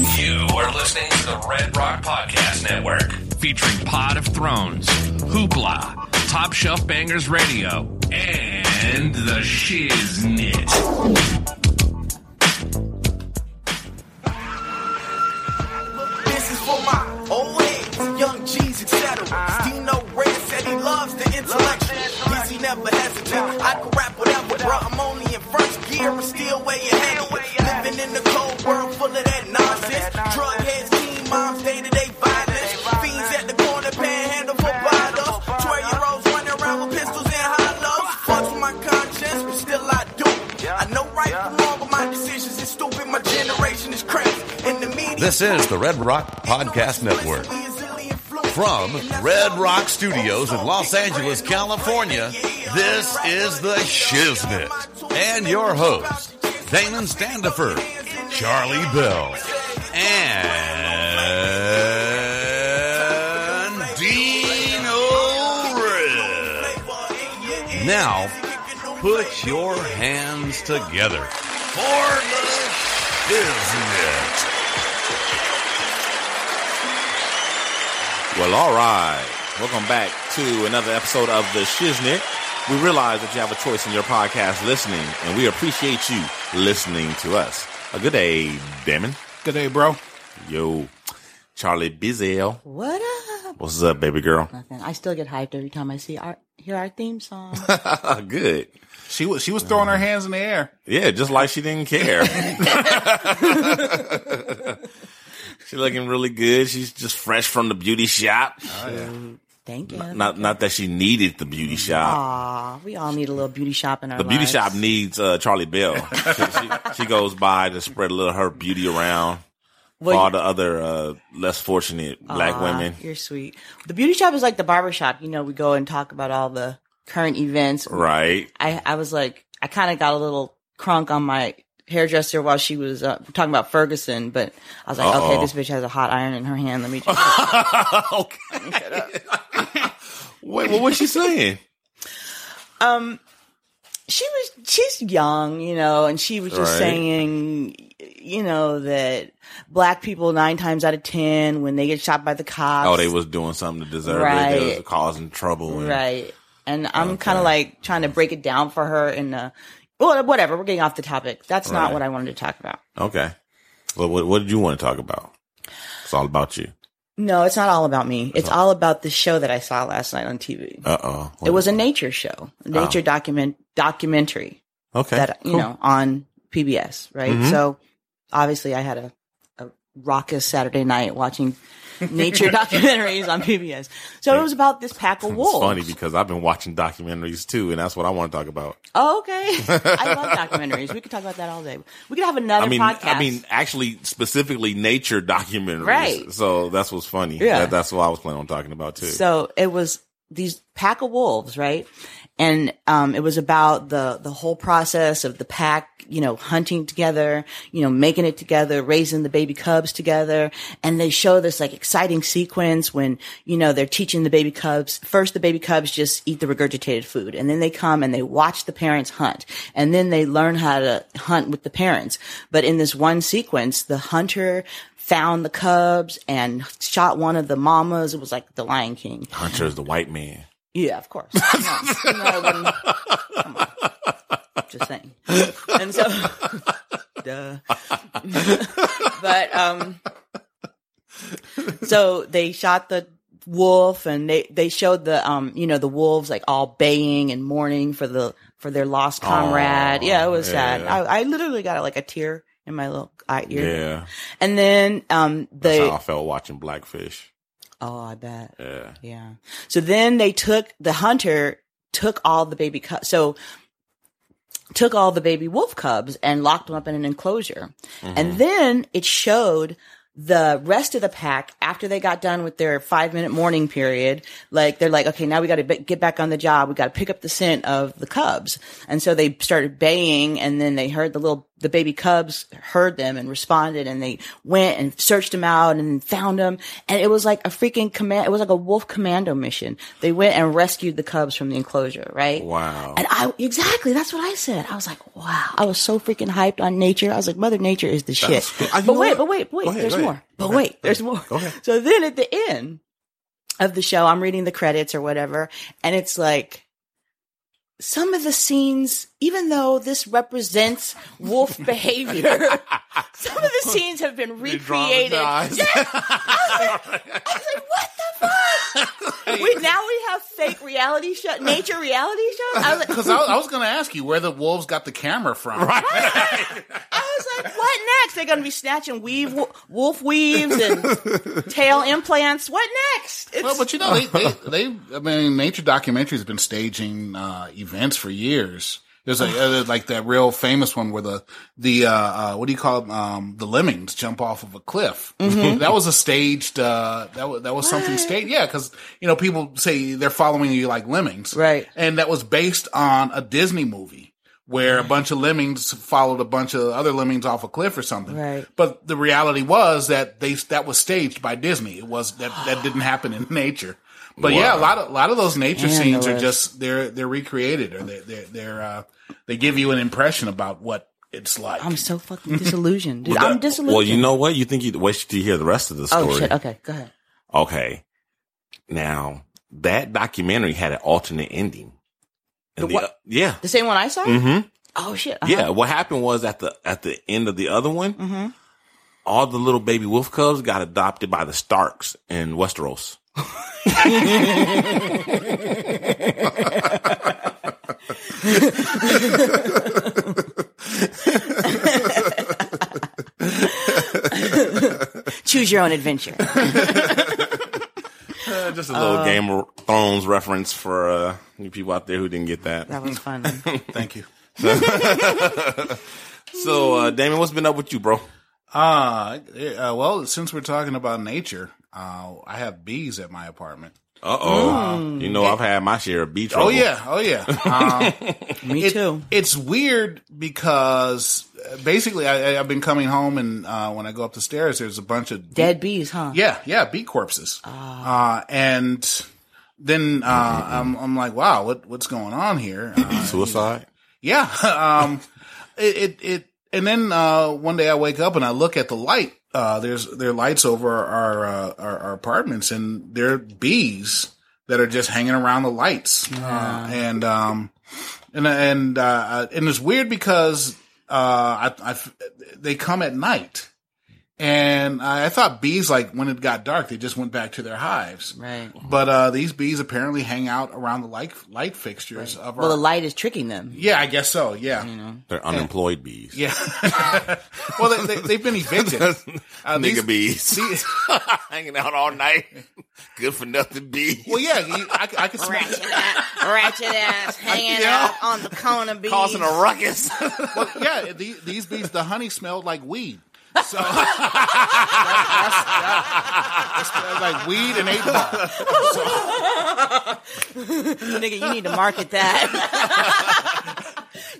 You are listening to the Red Rock Podcast Network, featuring Pod of Thrones, Hoopla, Top Shelf Bangers Radio, and the Shiznit. This is for my old heads, young G's, etc. Dino Red said he loves the intellectual. Dizzy never hesitate. I can rap whatever, bro. I'm only in first gear, but still way ahead. Living in the cold world full of that nonsense. Drug heads, teen moms, day to day violence. Fiends at the corner, panhandle for bottles. 12 year olds running around with pistols and hollows. Fucks with my conscience, but still I do. I know right from wrong, but my decisions is stupid. My generation is crazy. And the media. This is the Red Rock Podcast Network. From Red Rock Studios in Los Angeles, California, this is the Shiznit. And your host, Damon Standifer, Charlie Bell, and Dino Red. Now, put your hands together for the Shiznit. Well, all right. Welcome back to another episode of The Shiznit. We realize that you have a choice in your podcast listening, and we appreciate you listening to us. A good day, Damon. Good day, bro. Yo, Charlie Bizel. What up? What's up, baby girl? Nothing. I still get hyped every time I see our hear our theme song. good. She was she was throwing her hands in the air. Yeah, just like she didn't care. She's looking really good. She's just fresh from the beauty shop. Oh, Thank you. Not not that she needed the beauty shop. Aw, we all need a little beauty shop in our The beauty lives. shop needs uh, Charlie Bell. she, she, she goes by to spread a little of her beauty around Well, all you- the other uh, less fortunate black women. You're sweet. The beauty shop is like the barber shop. You know, we go and talk about all the current events. Right. I I was like, I kind of got a little crunk on my hairdresser while she was uh, talking about Ferguson, but I was like, Uh-oh. okay, this bitch has a hot iron in her hand. Let me just. okay. Wait, what was she saying? um she was she's young you know and she was just Right. saying you know that black people nine times out of ten when they get shot by the cops Oh, they was doing something to deserve it. They was causing trouble. and- right and i'm kind of like trying to break it down for her in a well whatever we're getting off the topic that's not what i wanted to talk about Okay. Well, what, what did you want to talk about? It's all about you. no it's not all about me it's all about the show that i saw last night on tv Uh oh. it was a nature show a nature document documentary okay. that you cool. know on PBS, right? Mhm. So obviously, I had a, a raucous Saturday night watching nature documentaries on PBS. So it was about this pack of wolves. It's funny because I've been watching documentaries too, and that's what I want to talk about. oh, okay. I love documentaries. We could talk about that all day. We could have another I mean, podcast. I mean, actually, specifically nature documentaries. Right. So that's what's funny. Yeah. That, that's what I was planning on talking about too. So it was these pack of wolves, right? And um, it was about the the whole process of the pack, you know, hunting together, you know, making it together, raising the baby cubs together, and they show this like exciting sequence when you know they're teaching the baby cubs. First, the baby cubs just eat the regurgitated food, and then they come and they watch the parents hunt, and then they learn how to hunt with the parents. But in this one sequence, the hunter found the cubs and shot one of the mamas. It was like the Lion King. Hunter is the white man. Yeah, of course. No, no, come on. Just saying. And so, duh. but um, so they shot the wolf, and they they showed the um, you know, the wolves like all baying and mourning for the for their lost comrade. Yeah, it was sad. yeah. I, I literally got like a tear in my little eye ear. Yeah. And then um, That's they how I felt watching Blackfish. Oh, I bet. Yeah. Yeah. So then they took the hunter took all the baby cubs. So took all the baby wolf cubs and locked them up in an enclosure. And mm-hmm. then it showed the rest of the pack after they got done with their five minute mourning period. Like they're like, okay, now we got to get back on the job. We got to pick up the scent of the cubs. And so they started baying and then they heard the little the baby cubs heard them and responded and they went and searched them out and found them. And it was like a freaking command. It was like a wolf commando mission. They went and rescued the cubs from the enclosure, right? Wow. And I, exactly, that's what I said. I was like, wow. I was so freaking hyped on nature. I was like, Mother Nature is the shit. cool. I- But wait, but wait, wait, ahead, there's more. But wait, there's more. So then at the end of the show, I'm reading the credits or whatever, and it's like, some of the scenes, even though this represents wolf behavior, some of the scenes have been recreated. I was like, I was like, what fuck? we, now we have fake reality show, nature reality shows. I was like, Because I, I was going to ask you where the wolves got the camera from. Right. I was like, what next? They're going to be snatching weave, wolf weaves and tail implants. What next? It's, Well, but you know, they, they, they, I mean, nature documentary has been staging, uh, events for years. There's like, uh, like that real famous one where the, the, uh, uh, what do you call it? Um, the lemmings jump off of a cliff. That was a staged, uh, that was, that was something staged. Yeah. Cause, you know, people say they're following you like lemmings. Right. And that was based on a Disney movie where a bunch of lemmings followed a bunch of other lemmings off a cliff or something. Right. But the reality was that they that was staged by Disney. It was that that didn't happen in nature. But yeah, a lot of a lot of those nature scenes are just they're they're recreated or they they they're uh, they give you an impression about what it's like. I'm so fucking disillusioned. Dude. I'm disillusioned. Well, you know what? You think you wait till you hear the rest of the story. Oh shit. Okay, go ahead. Okay. Now that documentary had an alternate ending. And the, what? yeah. The same one I saw. Mm-hmm. Oh shit. uh-huh. Yeah. What happened was at the at the end of the other one, Mm-hmm. all the little baby wolf cubs got adopted by the Starks in Westeros. Choose your own adventure. Uh, just a little Game of Thrones reference for uh, you people out there who didn't get that. That was fun. Thank you. So, uh, Damon, what's been up with you, bro? Uh, uh, well, since we're talking about nature, uh, I have bees at my apartment. Uh oh. You know, I've had my share of bee trouble. Oh yeah, oh yeah. Um, Me it- too. It's weird because uh, basically I, I- I've been coming home and uh, when I go up the stairs, there's a bunch of Dead bees, huh? Yeah, yeah, bee corpses. Uh, and then uh, I'm, I'm like, wow, what what's going on here? Uh, Suicide? yeah, um, it, it it and then uh, one day I wake up and I look at the light. Uh, there's there are lights over our, uh, our our apartments, and there are bees that are just hanging around the lights. Uh, and um, and and uh, and it's weird because uh, I, I they come at night. And I, I thought bees, like when it got dark, they just went back to their hives. Right. But uh, these bees apparently hang out around the light light fixtures of our. Well, the light is tricking them. yeah, I guess so. Yeah, They're unemployed bees. yeah. well, they, they, they've been evicted. Uh, Nigga these- bees. these- Hanging out all night. Good for nothing bees. well, yeah, you, I, I could smell. Ratchet ass, ratchet ass hanging Yeah. out on the cone of bees. Causing a ruckus. Well, yeah, the, these bees, the honey smelled like weed. So it smelled like weed and eight ball. Nigga, you need to market that.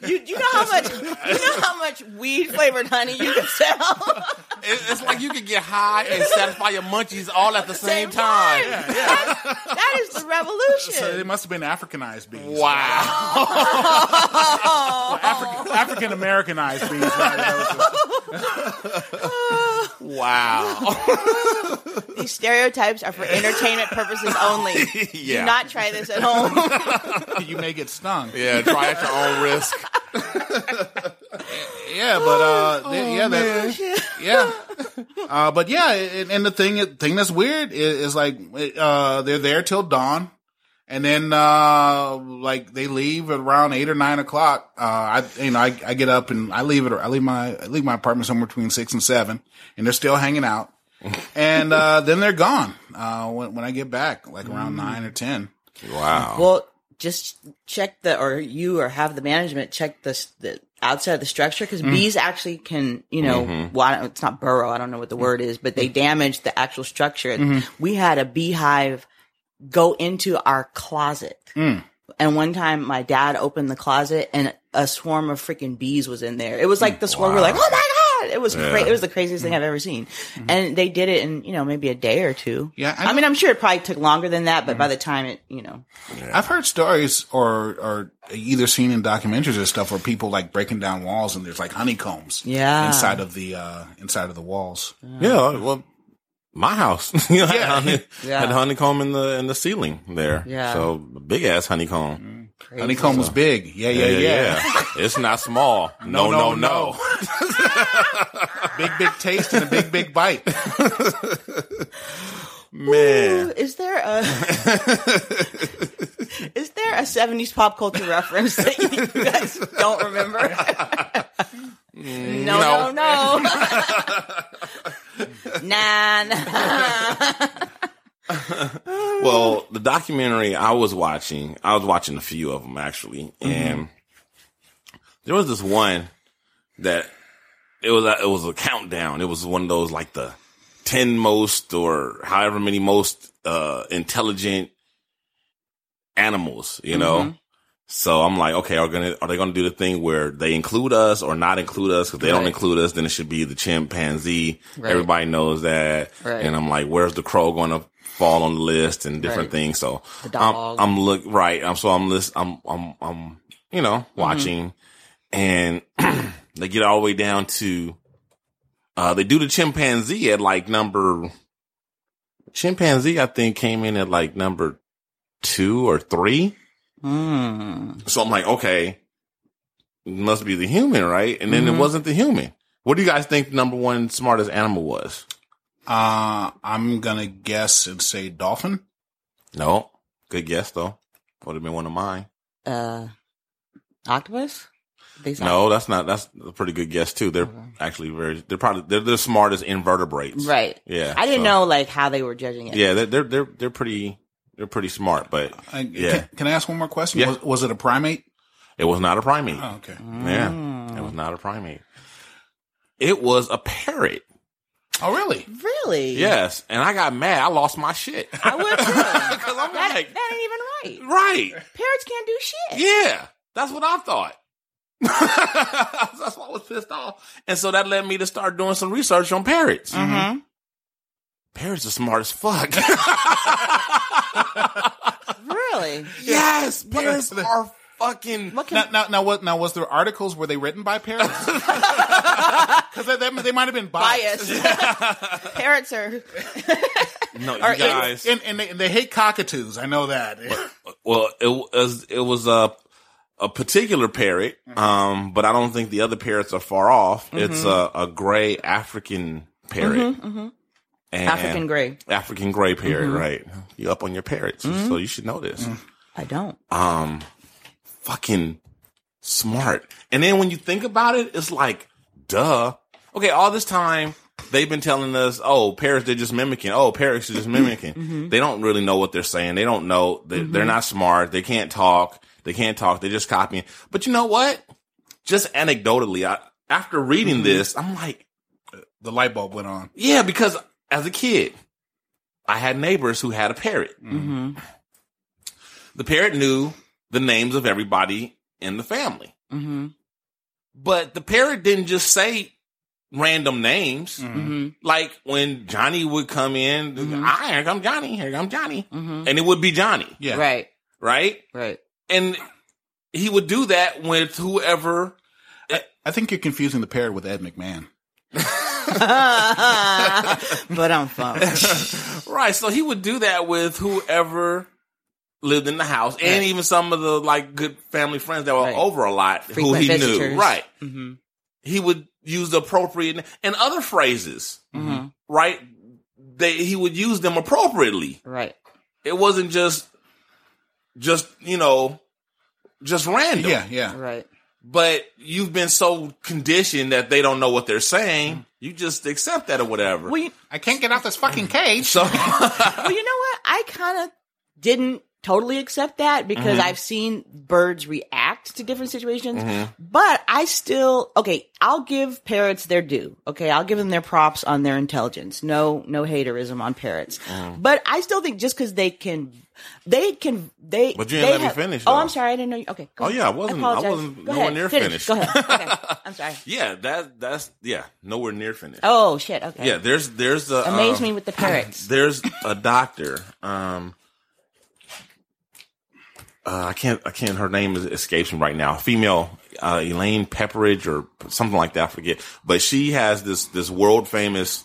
you, you know how much you know how much weed flavored honey you can sell. It- It's like you can get high and satisfy your munchies all at the same, time. That, that is the revolution. So they must have been Africanized bees. Wow. African, African Americanized bees. Right? Wow. These stereotypes are for entertainment purposes only. Yeah. Do not try this at home. you may get stung. yeah, try at your own risk. Yeah, but uh, they- yeah, that, yeah. Uh, but yeah, and, and the thing thing that's weird is, is like uh, they're there till dawn, and then uh, like they leave around eight or nine o'clock. Uh, I you know I, I get up and I leave it. I leave my I leave my apartment somewhere between six and seven, and they're still hanging out, and uh, then they're gone uh, when when I get back, like around nine or ten. Wow. Well, just check the, or you or have the management check the, the outside of the structure because mm. bees actually can, you know, mm-hmm. well, don't- it's not burrow. I don't know what the mm. word is, but they mm. damage the actual structure. Mm-hmm. We had a beehive go into our closet. And one time my dad opened the closet and a swarm of freaking bees was in there. It was like the swarm we were like, oh my god! It was cra- it was the craziest thing I've ever seen, and they did it in you know maybe a day or two. Yeah, I I, mean I'm sure it probably took longer than that, but by the time it you know I've heard stories or or either seen in documentaries or stuff where people like breaking down walls and there's like honeycombs Yeah. inside of the uh inside of the walls. Yeah, well, my house, you know, had, Yeah. honey, Yeah. had honeycomb in the in the ceiling there. Yeah. so big ass honeycomb. Honeycomb was big. Yeah, yeah, yeah. it's not small. No, no, no. big big taste and a big big bite. Man, is there a is there a 70s pop culture reference that you guys don't remember? no, no, no. nah, nah. well, the documentary I was watching, I was watching a few of them actually, Mm-hmm. and there was this one that it was a, it was a countdown. It was one of those like the ten most or however many most uh intelligent animals, you know. Mm-hmm. So I'm like, okay, are gonna are they gonna do the thing where they include us or not include us? Because they don't include us, then it should be the chimpanzee. Right. Everybody knows that, Right. and I'm like, where's the crow going to fall on the list and different Right. things? So. I'm, I'm look right. I'm so I'm list. I'm I'm I'm you know Mm-hmm. watching, and they get all the way down to uh they do the chimpanzee at like number chimpanzee. I think came in at like number two or three. Mm. So I'm like, okay, it must be the human, right? And then Mm-hmm. it wasn't the human. What do you guys think the number one smartest animal was? Uh I'm gonna guess and say dolphin. No, good guess though. Would have been one of mine. Uh, octopus? They said- No, that's not. That's a pretty good guess too. They're actually very. They're probably they're the smartest invertebrates. Right. Yeah. I didn't so- know like how they were judging it. Yeah, they're they're they're, they're pretty. They're pretty smart, but I, yeah, can, can I ask one more question? Yeah. Was, was it a primate? it was not a primate. Oh, okay. Yeah, mm. it was not a primate. It was a parrot. Oh, really? Really? Yes, and I got mad. I lost my shit. I would too. Because I'm that, like, that ain't even right. right. Parrots can't do shit. Yeah, that's what I thought. that's why I was pissed off. And so that led me to start doing some research on parrots. Mm-hmm. Parrots are smart as fuck. Really? yes, parrots are fucking. What Now, can, now, now, what? Now, was there articles were they written by parrots? Because they, they, they might have been biased, bias? Parrots are. No, you Or in- guys. and, and, they, and they hate cockatoos. I know that. well, it was it was a a particular parrot, mm-hmm. um, but I don't think the other parrots are far off. Mm-hmm. It's a, a gray African parrot. Mm-hmm, and African gray. African gray parrot, right? You up on your parrots, so you should know this. Mm. I don't. um fucking smart. And then when you think about it, it's like, duh. Okay, all this time they've been telling us, oh, parrots they're just mimicking. Oh, parrots are just mimicking. They don't really know what they're saying. They don't know. They, They're not smart. They can't talk. They can't talk. They're just copying. But you know what? Just anecdotally, I, after reading this, I'm like, the light bulb went on. yeah, because as a kid, I had neighbors who had a parrot. Mm-hmm. The parrot knew the names of everybody in the family. Mm-hmm. But the parrot didn't just say random names. Mm-hmm. Like when Johnny would come in, ah, here come Johnny, here come Johnny. Mm-hmm. And it would be Johnny, Yeah. Right. right? Right. And he would do that with whoever. I think you're confusing the pair with Ed McMahon. but I'm fine. Right. So he would do that with whoever lived in the house and even some of the like good family friends that were Right. over a lot who he visitors. knew. Right. Mm-hmm. He would use the appropriate and other phrases, Mm-hmm. right? They, he would use them appropriately. Right. It wasn't just, just, you know, just random. Yeah, yeah. Right. But you've been so conditioned that they don't know what they're saying. Mm-hmm. You just accept that or whatever. Well, you, I can't get out this fucking cage. so, well, you know what? I kind of didn't totally accept that because Mm-hmm. I've seen birds react to different situations. Mm-hmm. But I still okay. I'll give parrots their due. Okay, I'll give them their props on their intelligence. No, no haterism on parrots. Mm. But I still think just because they can, they can, they. But you didn't they let me have- finish, Oh. I'm sorry. I didn't know. You, okay. Go Oh, yeah, I wasn't- I apologize. wasn't Go nowhere ahead, near finish. finished. Go ahead. Okay. I'm sorry. Yeah, that that's yeah, nowhere near finished. Oh shit. Okay. Yeah, there's there's a Amaze um, me with the parrots. There's a doctor. Um, uh, I can't. I can't. Her name is, escapes me right now. Female, uh, Elaine Pepperidge or something like that. I forget. But she has this this world famous,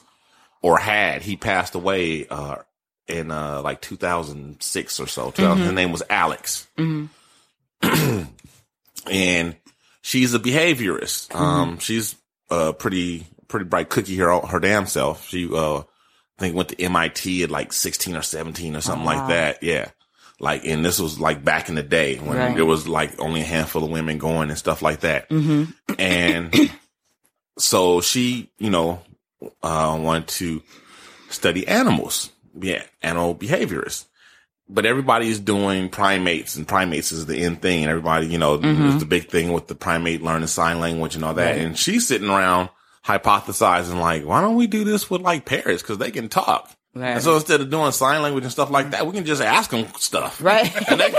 or had he passed away uh, in uh, like 2006 or so. 2000 Her name was Alex, and she's a behaviorist. Um, she's a pretty pretty bright cookie her her damn self. She uh, I think went to MIT at like 16 or 17 or something like that. Yeah. Like, and this was like back in the day when Right. there was like only a handful of women going and stuff like that. And so she, you know, uh, wanted to study animals. Yeah. Animal behaviorists. But everybody's doing primates and primates is the end thing. And everybody, you know, is the big thing with the primate learning sign language and all that. And she's sitting around hypothesizing like, why don't we do this with like parrots? Cause they can talk. Right. And so instead of doing sign language and stuff like that, we can just ask them stuff. Right.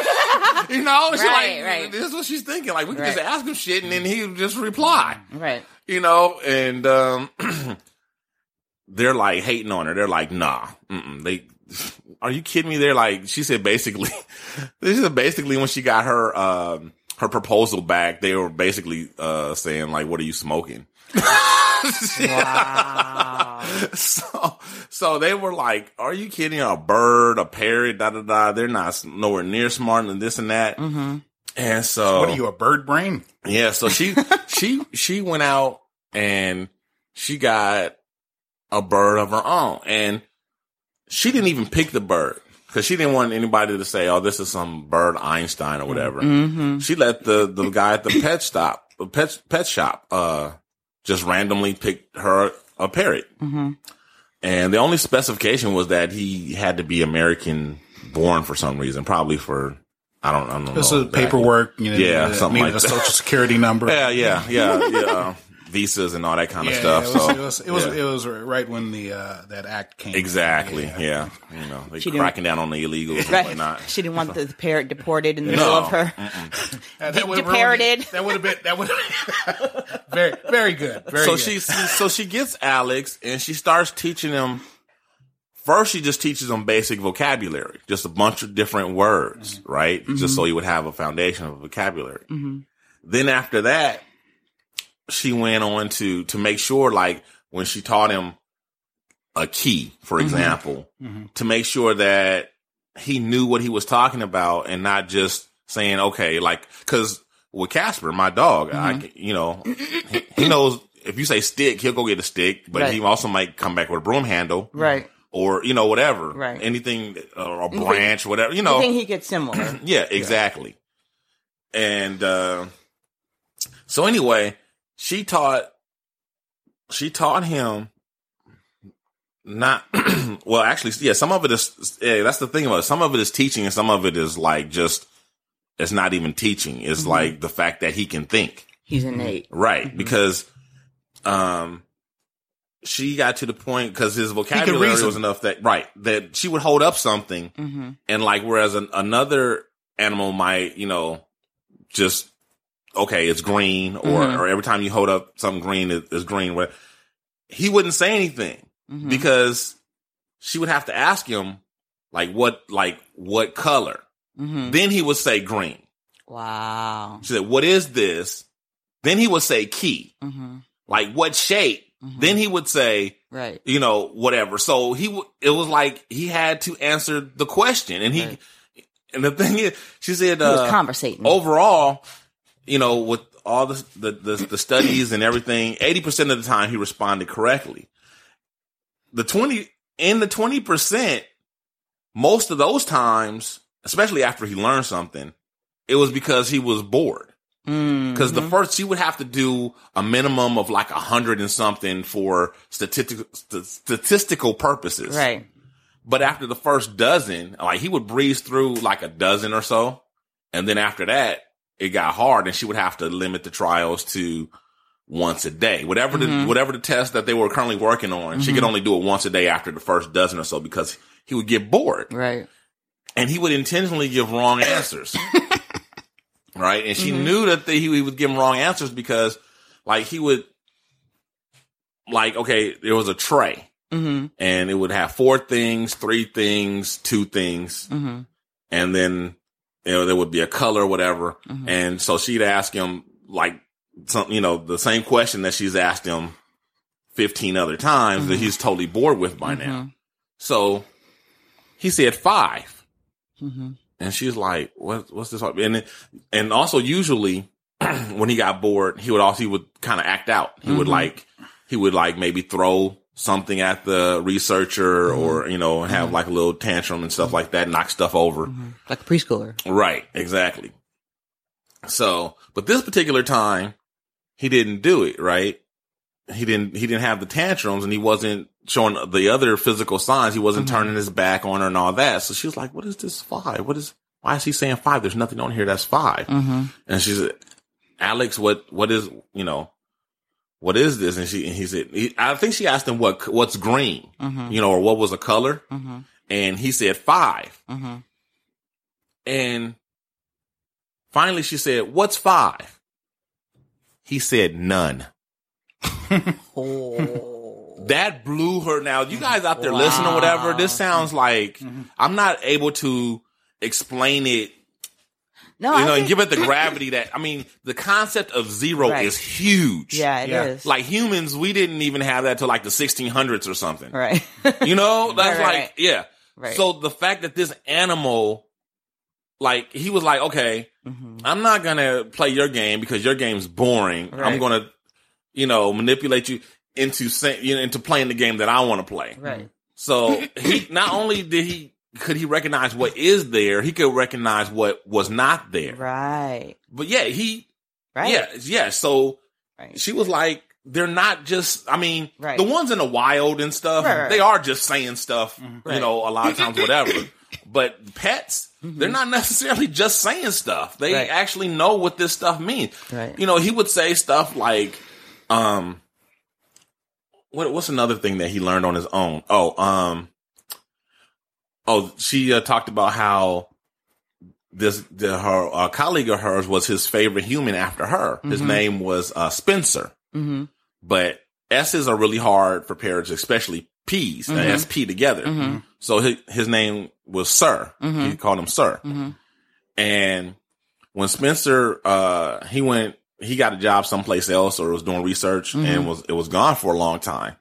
They, you know, she's Right, like, right. this is what she's thinking. Like, we can Right. just ask him shit and then he would just reply, right. you know, and, um, they're like hating on her. They're like, nah, mm-mm. they, are you kidding me? They're like, she said basically, this is basically when she got her, um, her proposal back, they were basically, uh, saying like, what are you smoking? Wow. so, so they were like, "Are you kidding? A bird, a parrot, da da da. They're not nowhere near smarter than this and that." Mm-hmm. And so, What are you, a bird brain? yeah, so she she she went out and she got a bird of her own, and she didn't even pick the bird because she didn't want anybody to say, "Oh, this is some bird Einstein or whatever." She let the the guy at the pet stop, pet pet shop, uh, just randomly picked her a parrot, mm-hmm. and the only specification was that he had to be American born for some reason, probably for. I don't, I don't know. This is paperwork. You know, Yeah, something needed like a that. social security number. Yeah, yeah, yeah, yeah. Visas and all that kind of Yeah, stuff. it was, so it was, it was, yeah. it was right when the uh, that act came. exactly. Yeah. Yeah. you know, they She cracking down on the illegals and Right. whatnot. She didn't want the parrot deported in the No. middle of her. Uh, that would have Departed. That would have been that would very very good. Very so good. she, so she gets Alex and she starts teaching him. First, she just teaches him basic vocabulary, just a bunch of different words, right? Just so he would have a foundation of vocabulary. Then after that, she went on to to make sure, like when she taught him a key, for mm-hmm. example, mm-hmm. to make sure that he knew what he was talking about and not just saying, okay, like, cause with Casper, my dog, I, mm-hmm. you know, he, he knows if you say stick, he'll go get a stick, but Right. he also might come back with a broom handle Right. or, you know, whatever, Right. anything, or a branch, whatever, you know. I think he gets similar. Yeah, exactly. And uh so anyway, she taught she taught him not well actually yeah, some of it is yeah, that's the thing about it. Some of it is teaching and some of it is like just it's not even teaching. It's mm-hmm. like the fact that he can think. He's mm-hmm. innate. Right. Mm-hmm. Because um she got to the point because his vocabulary was enough that right that she would hold up something and like whereas an, another animal might you know just okay it's green or or every time you hold up something green it, it's green where he wouldn't say anything because she would have to ask him like what like what color? Then he would say green. Wow. she said what is this? Then he would say key. Hmm like what shape? Then he would say Right. you know, whatever. So he, w- it was like he had to answer the question, and he, Right. and the thing is, she said, He was uh, conversating. overall, you know, with all the the, the, the studies and everything, eighty percent of the time he responded correctly. The twenty in the twenty percent, most of those times, especially after he learned something, it was because he was bored. Because the mm-hmm. first, you would have to do a minimum of like a hundred and something for statistical statistical purposes. right. But after the first dozen, like he would breeze through like a dozen or so. And then after that, it got hard and she would have to limit the trials to once a day. Whatever the, whatever the test that they were currently working on, she could only do it once a day after the first dozen or so because he would get bored Right. and he would intentionally give wrong answers. right. And she knew that the, he, he would give him wrong answers because like he would, like, okay, there was a tray Mm-hmm. and it would have four things, three things, two things. Mm-hmm. And then, you know, there would be a color, whatever. Mm-hmm. And so she'd ask him like some, you know, the same question that she's asked him 15 other times Mm-hmm. that he's totally bored with by now. So he said 5 Mm-hmm. And she's like, what, what's this? And, and also usually when he got bored, he would also, he would kind of act out. He Mm-hmm. would like, he would like maybe throw something at the researcher Mm-hmm. or, you know, have mm-hmm. like a little tantrum and stuff like that, knock stuff over. Mm-hmm. Like a preschooler. Right. Exactly. So, but this particular time, he didn't do it, right? He didn't, he didn't have the tantrums and he wasn't showing the other physical signs. He wasn't mm-hmm. turning his back on her and all that. So she was like, what is this five? What is, why is he saying five? There's nothing on here that's 5 And she's, Alex, what, what is, you know, what is this? And she, and he said, he, I think she asked him what, what's green, mm-hmm. you know, or what was a color. Mm-hmm. And he said 5 mm-hmm. And finally she said, what's five? He said none. Oh. That blew her. Now, you guys out there listening or whatever, this sounds like I'm not able to explain it, No, you I know, and think, give it the gravity that, I mean, the concept of zero Right. is huge. yeah, it is. Yeah. Like humans, we didn't even have that till like the 1600s or something. right. You know, that's Right, right, like, right. yeah. Right. So the fact that this animal, like, he was like, okay, Mm-hmm. I'm not gonna play your game because your game's boring. I'm Right. gonna, you know, manipulate you into saying, you know, into playing the game that I want to play. right. So he not only did he could he recognize what is there, he could recognize what was not there. Right. But yeah, he, Right. yeah, yeah. So Right. she was like, they're not just, I mean, Right. the ones in the wild and stuff, Right, they are just saying stuff, you know, a lot of times, whatever. but pets, they're not necessarily just saying stuff. They Mm-hmm. Actually know what this stuff means. Right. You know, he would say stuff like, um, what, what's another thing that he learned on his own? Oh, um, oh, she uh, talked about how this the, her uh, colleague of hers was his favorite human after her. His name was uh, Spencer. Mm-hmm. But S's are really hard for parents, especially P's, Mm-hmm. uh, SP together. So his, his name was Sir. Mm-hmm. He called him Sir. And when Spencer, uh, he went, he got a job someplace else or was doing research Mm-hmm. and was, it was gone for a long time.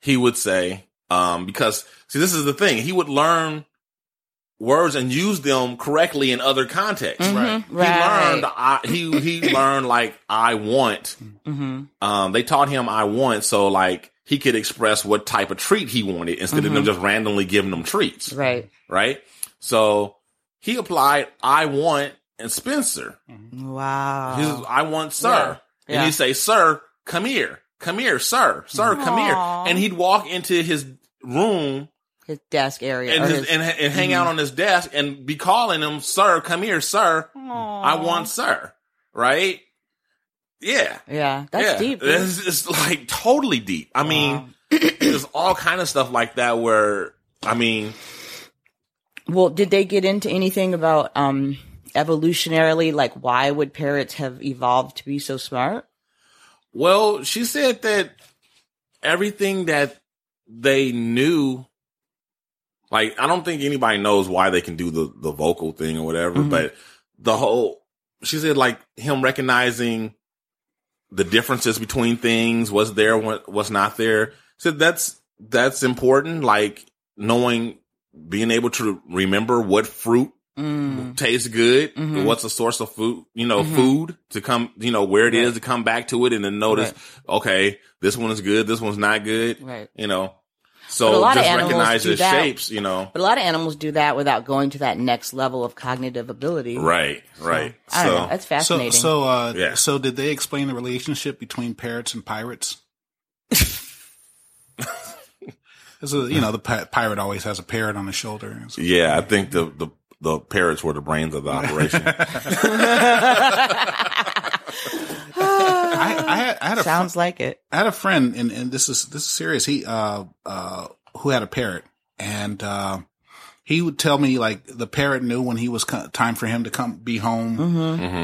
He would say, um, because see, this is the thing. He would learn words and use them correctly in other contexts. Right. He learned, I, he, he learned like, I want, Mm-hmm. um, they taught him I want. So like he could express what type of treat he wanted instead of them just randomly giving them treats. Right. Right. So he applied I want and Spencer. Wow. His I want sir. Yeah. And Yeah. he'd say, Sir, come here. Come here, sir. Sir, come here. And he'd walk into his room his desk area. and, his, his- and, and hang out on his desk and be calling him, Sir, come here, sir. I want sir. Right? Yeah. yeah, that's yeah. deep. It's, it's like totally deep. I mean, there's all kind of stuff like that where, I mean, Well, did they get into anything about um evolutionarily, like why would parrots have evolved to be so smart? Well, she said that everything that they knew, like, I don't think anybody knows why they can do the, the vocal thing or whatever, mm-hmm. but the whole, she said like him recognizing the differences between things, what's there, what, what's not there. Said that's, that's important. Like knowing, being able to remember what fruit Mm. tastes good. Mhm. What's a source of food, you know, Mhm. food to come, you know, where it is Right. to come back to it and then notice, okay, this one is good. This one's not good. Right. You know, But a so lot of just animals recognize do the that. shapes, you know, But a lot of animals do that without going to that next level of cognitive ability. right, right. I don't so know. That's fascinating. so, uh, Yeah. so did they explain the relationship between parrots and pirates? Because you know the pi- pirate always has a parrot on his shoulder. It's- Yeah, I think the the the parrots were the brains of the operation. I, I had I had a fr- Sounds like it. I had a friend, and, and this is this is serious. He uh uh who had a parrot, and uh, he would tell me like the parrot knew when he was co- time for him to come be home,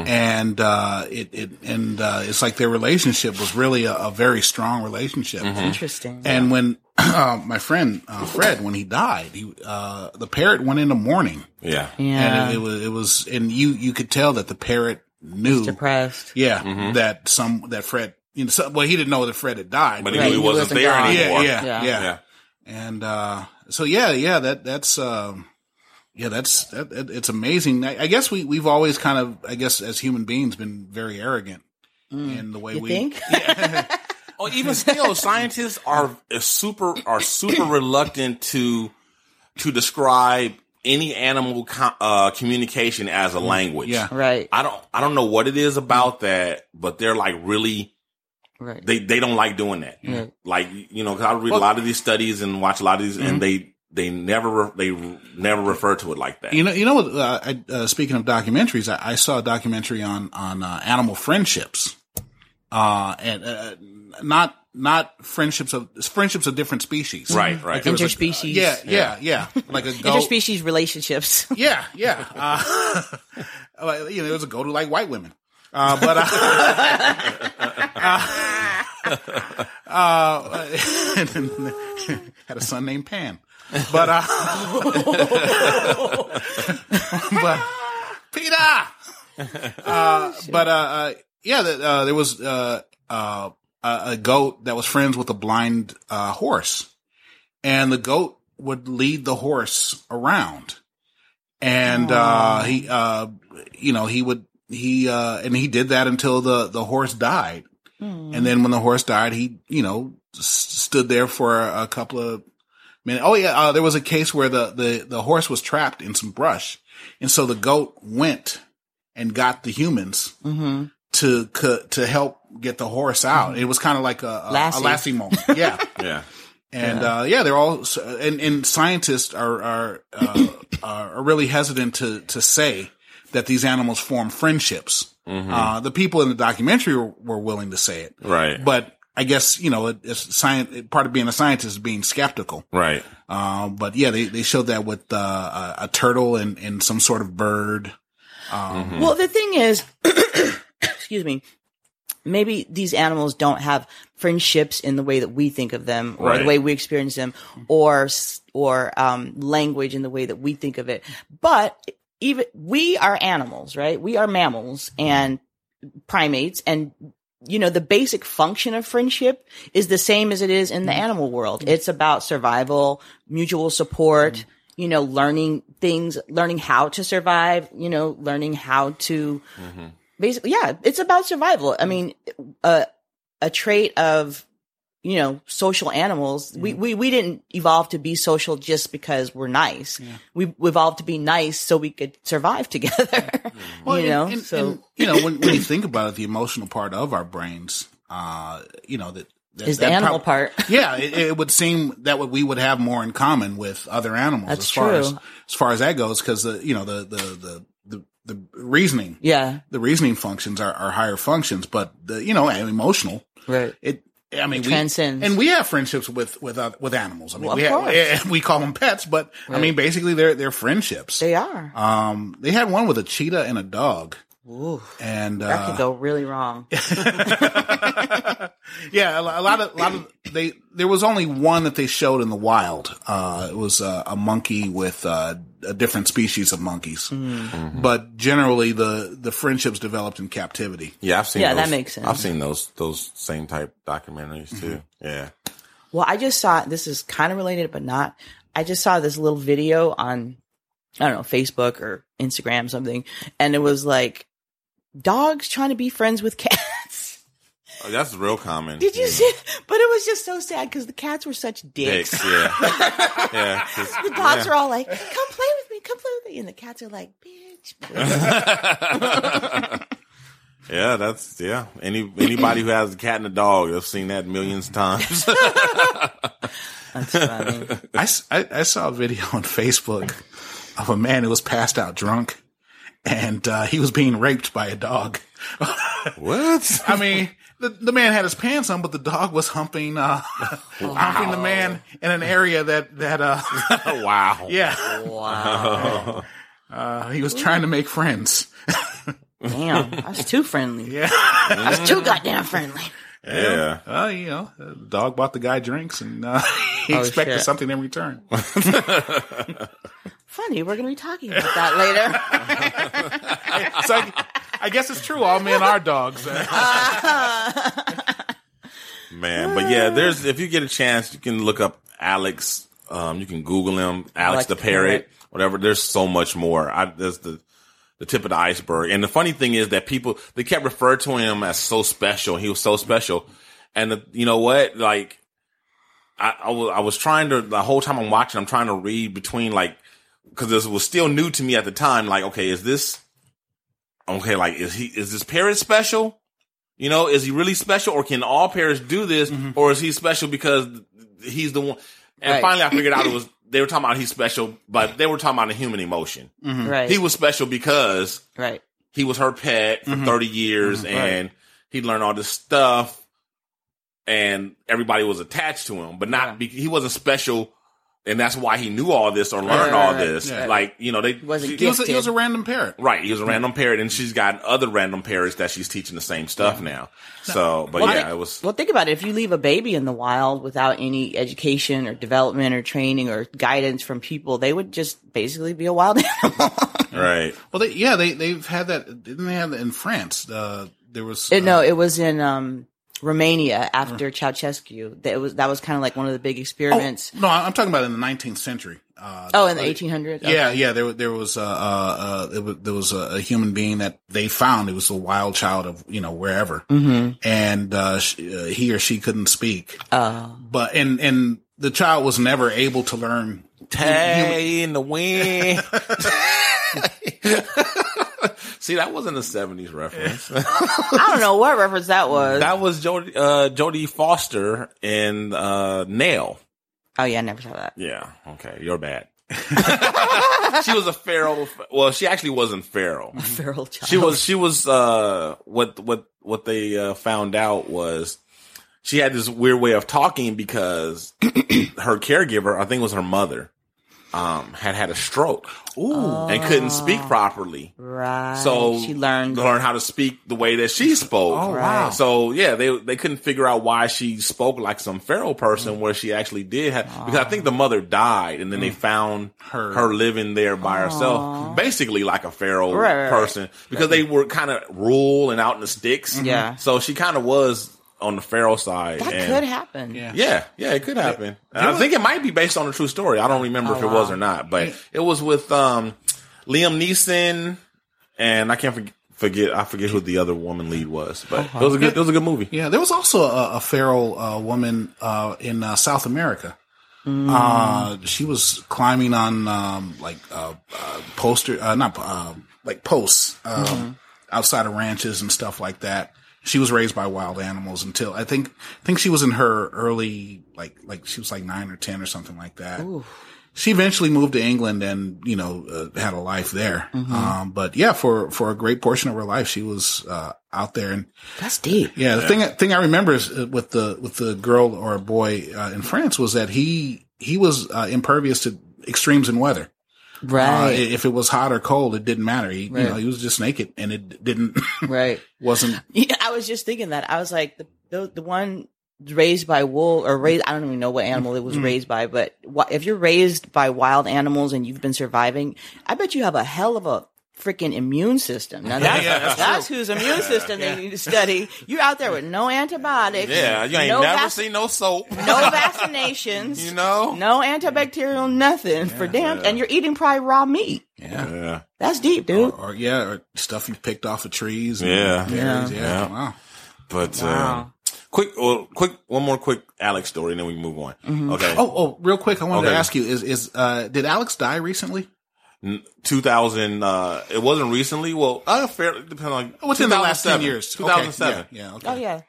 and uh, it it and uh, it's like their relationship was really a, a very strong relationship. Interesting. And when uh, my friend uh, Fred, when he died, he uh, the parrot went into mourning, yeah. yeah. and it, it was it was, and you you could tell that the parrot knew, depressed. yeah, that some that Fred, you know, so, well, he didn't know that Fred had died, But he Right, knew he he wasn't, wasn't there gone. anymore. yeah, yeah, Yeah. yeah, Yeah. And uh, so yeah, yeah, that that's um, yeah, that's that, that- it's amazing. I, I guess we we've always kind of, I guess, as human beings, been very arrogant in the way You we think? Oh, even still, scientists are super are super reluctant to to describe any animal co- uh, communication as a language. Yeah. right. I don't I don't know what it is about that, but they're like really Right. they they don't like doing that. Yeah. Like you know, 'cause I read a lot of these studies and watch a lot of these, and they they never re- they never refer to it like that. You know, you know? Uh, I, uh, speaking of documentaries, I, I saw a documentary on on uh, animal friendships, uh, and uh, not not friendships of friendships of different species. Right, right. there was a- Interspecies. yeah, yeah, yeah. Like a goat. Interspecies relationships. Yeah, yeah. Uh, well, you know, there was a go to like white women. Uh, but, uh, uh, uh, had a son named Pan. But, uh, but, Peter! Uh, but, uh, uh, yeah, the, uh, there was, uh, uh, a a goat that was friends with a blind, uh, horse. And the goat would lead the horse around. And uh, he, uh, you know, he would he uh, and he did that until the the horse died, and then when the horse died, he you know s- stood there for a, a couple of minutes. Oh yeah, uh, there was a case where the the the horse was trapped in some brush, and so the goat went and got the humans to to help get the horse out. It was kind of like a, a, a Lassie. Lassie moment, yeah. yeah. And uh, yeah, they're all and, and scientists are are uh, are really hesitant to to say that these animals form friendships. Uh, the people in the documentary were, were willing to say it, Right. But I guess you know, it, it's science. Part of being a scientist is being skeptical. Right. Uh, but yeah, they, they showed that with uh, a, a turtle and, and some sort of bird. Well, the thing is, excuse me, maybe these animals don't have friendships in the way that we think of them or the way we experience them or, or, um, language in the way that we think of it. But even, we are animals, right? We are mammals and primates and you know, the basic function of friendship is the same as it is in the mm-hmm. animal world. Mm-hmm. It's about survival, mutual support, mm-hmm. you know, learning things, learning how to survive, you know, learning how to basically, yeah, it's about survival. I mean, uh, a trait of, you know, social animals. We, we, we didn't evolve to be social just because we're nice. We we evolved to be nice so we could survive together. you and- know, and- so and, you know, when, when you think about it, the emotional part of our brains, uh, you know, that, that is the that animal prob- part. yeah, it, it would seem that what we would have more in common with other animals That's as far as true. as far as that goes, because the you know the the the the, the reasoning, Yeah. the reasoning functions are, are higher functions, but the you know emotional, Right. it. I mean, we, transcends. and we have friendships with with uh, with animals. I mean, Well, of we, have, course. we call them pets, but I mean, basically, they're they're friendships. They are. Um, they had one with a cheetah and a dog, Ooh, and that uh, could go really wrong. yeah, a, a lot of, a lot of they. There was only one that they showed in the wild. Uh, it was uh, a monkey with uh, a different species of monkeys, Mm. but generally the the friendships developed in captivity. Yeah, I've seen. Yeah, those, that makes sense. I've seen those those same type documentaries too. Yeah. Well, I just saw this is kind of related, but not. I just saw this little video on, I don't know, Facebook or Instagram, something, and it was like dogs trying to be friends with cats. Oh, that's real common. Did you see? But it was just so sad because the cats were such dicks. Dicks, yeah, yeah. 'cause- The dogs yeah. are all like, "Come play with me, come play with me," and the cats are like, "Bitch." Yeah, that's yeah. Any anybody who has a cat and a dog, have seen that millions of times. That's funny. I, s- I- I saw a video on Facebook of a man who was passed out drunk and uh, he was being raped by a dog. what? I mean, the, the man had his pants on, but the dog was humping, uh, humping the man in an area that, that, uh, wow. yeah, Wow. uh, he was trying to make friends. Damn. That's too friendly. Yeah. That's too goddamn friendly. Yeah. Uh, you know, the dog bought the guy drinks and, uh, he Oh, expected shit. something in return. Funny. We're going to be talking about that later. so I, I guess it's true. All men are dogs. Man, but yeah, there's if you get a chance, you can look up Alex. Um, you can Google him, Alex the parrot, whatever. There's so much more. I, there's the the tip of the iceberg. And the funny thing is that people they kept referring to him as so special. He was so special, and the, you know what? Like, I, I was I was trying to the whole time I'm watching, I'm trying to read between like because this was still new to me at the time. Like, okay, is this okay? Like, is he is this parrot special? You know, is he really special, or can all parrots do this, mm-hmm. or is he special because he's the one? And Right. finally, I figured out it was they were talking about he's special, but they were talking about a human emotion. Mm-hmm. Right. He was special because right. he was her pet for mm-hmm. 30 years and he learned all this stuff and everybody was attached to him, but not, be, he wasn't special. And that's why he knew all this or learned right, all right. this. Yeah. Like, you know, they, wasn't she- he, was a, he was a random parrot. right. He was a random parrot and she's got other random parrots that she's teaching the same stuff now. So, but Well, yeah, they- it was, Well, think about it. If you leave a baby in the wild without any education or development or training or guidance from people, they would just basically be a wild animal. right. Well, they, yeah, they, they've had that. Didn't they have that in France? Uh, there was, It- uh, no, it was in um, Romania after Ceausescu. That was that was kind of like one of the big experiments. No, I'm talking about in the 19th century. Uh, Oh, in the 1800s. Yeah, yeah. There, there was, uh, uh, uh, it was, there was a, a human being that they found. It was a wild child of, you know, wherever, mm-hmm. and uh, sh uh, he or she couldn't speak. Oh. But and and the child was never able to learn. Tay in the wind. See, that wasn't a 70s reference. I don't know what reference that was. that was Jodie, uh, Jodie Foster in, uh, Nell. oh yeah, I never saw that. Yeah. Okay. You're bad. she was a feral. Well, she actually wasn't feral. Feral child. She was, she was, uh, what, what, what they, uh, found out was she had this weird way of talking because her caregiver, I think it was her mother, um, had had a stroke and couldn't speak properly. right. So she learned. learn how to speak the way that she spoke. Oh wow. So yeah, they they couldn't figure out why she spoke like some feral person where she actually did have because I think the mother died and then they found her her living there by herself, basically like a feral Right, right, right. person because they were kind of rural and out in the sticks. Yeah. So she kind of was on the feral side. that and- could happen. Yeah. yeah, yeah, it could happen. And I think it might be based on a true story. I don't remember if it was or not, but it was with um, Liam Neeson, and I can't forget, forget. I forget who the other woman lead was, but it was a good. It was a good movie. Yeah, there was also a, a feral uh, woman uh, in uh, South America. Uh, she was climbing on um, like uh, uh, poster, uh, not uh, like posts um, outside of ranches and stuff like that. She was raised by wild animals until I think I think she was in her early like like she was like nine or ten or something like that. She eventually moved to England and you know uh, had a life there. Um, but yeah, for for a great portion of her life, she was uh, out there and That's deep. yeah, the thing thing I remember is uh, with the with the girl or boy uh, in France was that he he was uh, impervious to extremes in weather. Uh, Right. if it was hot or cold, it didn't matter. He, Right. you know, he was just naked, and it didn't right. wasn't. Yeah, I was just thinking that. I was like, the the, the one raised by wool or raised, I don't even know what animal it was Mm-hmm. raised by, but if you're raised by wild animals and you've been surviving, I bet you have a hell of a freaking immune system. Now that's, that's, whose immune system they need to study. You're out there with no antibiotics. Yeah, you ain't no never vac- seen no soap. no vaccinations. You know? No antibacterial nothing for damn, and you're eating probably raw meat. Yeah. Yeah, That's deep, dude. Or, or yeah, or stuff you picked off of trees. and Yeah. berries, Yeah. yeah. Yeah. Wow. but Wow. um, quick, well, quick, one more quick Alex story, and then we can move on. Okay. Oh, oh, real quick, I wanted Okay. to ask you: Is is uh, did Alex die recently? N- 2000, uh, it wasn't recently. Well, uh, fair, depending on Within the last 10 2007. years. Okay, 2007. Yeah. yeah, okay. Oh yeah.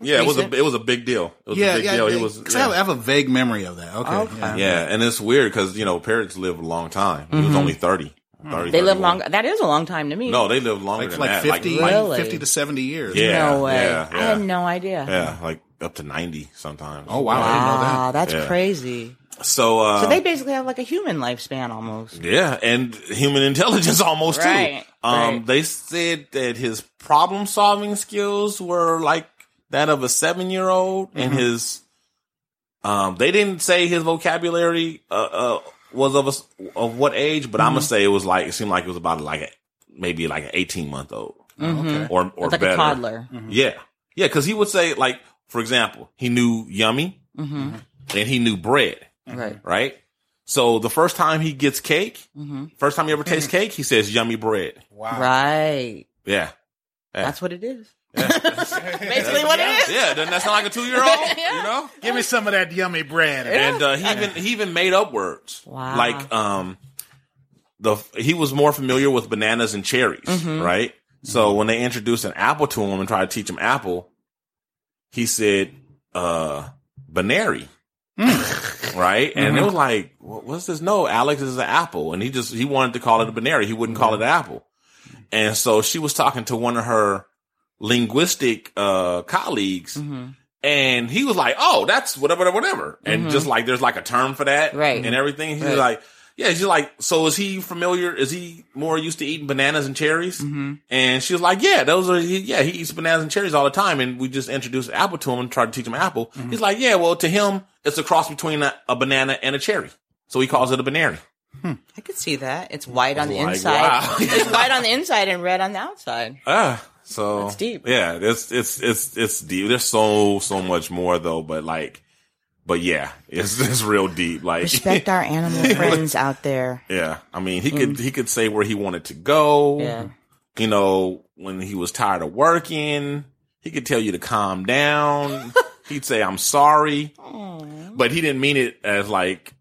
Yeah, it was a it was a big deal. It was Yeah, a big yeah. deal. He was. was 'cause yeah. I have a vague memory of that. Okay. Okay. yeah. Yeah, and it's weird because you know parents live a long time. He was only 30. 30 Mm-hmm. They live 31. long. That is a long time to me. No, they live longer Like, than like that. 50, like, Really? 50 to 70 years. Yeah, no way. yeah, I had no idea. yeah, like up to 90 sometimes. Oh, wow. I didn't know that. Wow, that's Yeah. crazy. So, uh, So they basically have like a human lifespan almost. yeah, and human intelligence almost Right, too. Um, right. they said that his problem solving skills were like that of a seven year old, and Mm-hmm. his, um, they didn't say his vocabulary, uh, uh, was of a, s- of what age, but I'm Mm-hmm. gonna say it was like, it seemed like it was about like a, maybe like an 18 month old. Okay. or or It's like better. a toddler. Yeah, yeah, because he would say like, for example, he knew yummy Mm-hmm. and he knew bread, Right. right? So the first time he gets cake, Mm-hmm. first time he ever tastes cake, he says yummy bread. Wow. Right. Yeah, That's what it is. Basically what it is. yeah. Doesn't that sound like a two year old? You know. Give me some of that yummy bread. And uh, he even he even made up words. Wow. Like um, the he was more familiar with bananas and cherries, Mm-hmm. right? So when they introduced an apple to him and tried to teach him apple, he said uh banary. right? And Mm-hmm. it was like, "What- what's this? No, Alex is an apple. And he just, he wanted to call it a banary. He wouldn't call it an apple. And so she was talking to one of her linguistic, uh, colleagues Mm-hmm. and he was like, "Oh, that's whatever, whatever," and just like there's like a term for that, Mm-hmm. Right. And everything. He's Right. like, "Yeah." She's like, "So is he familiar? Is he more used to eating bananas and cherries?" Mm-hmm. And she was like, "Yeah, those are. He, yeah, he eats bananas and cherries all the time." And we just introduced apple to him and tried to teach him apple. Mm-hmm. He's like, "Yeah, well, to him, it's a cross between a, a banana and a cherry, so he calls it a banary." I could see that. It's white on the Like, inside. wow. it's white on the inside and red on the outside. Ah, so That's deep. Yeah, it's it's it's it's deep. There's so so much more though, but like, but yeah, it's it's real deep. Like, Respect our animal friends out there. yeah, I mean, he could mm. he could say where he wanted to go. Yeah. You know, when he was tired of working, he could tell you to calm down. He'd say, "I'm sorry," but he didn't mean it as like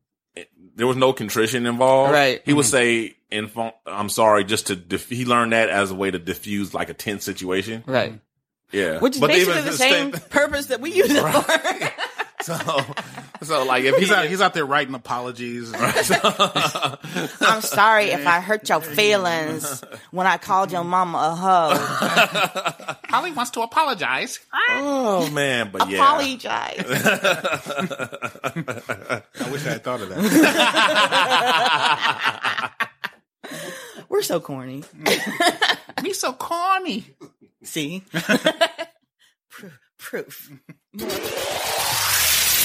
there was no contrition involved. Right. He would mm-hmm. say, "In I'm sorry," just to dif- he learned that as a way to diffuse like a tense situation. Right. Yeah, Which is But basically the the same purpose that we use it for. So, so like if He's he, out, he's out there writing apologies. I'm sorry if I hurt your feelings when I called your mama a hoe. Holly wants to apologize. oh man, but yeah, Apologize. I wish I had thought of that. We're so corny. Me so corny. See? proof.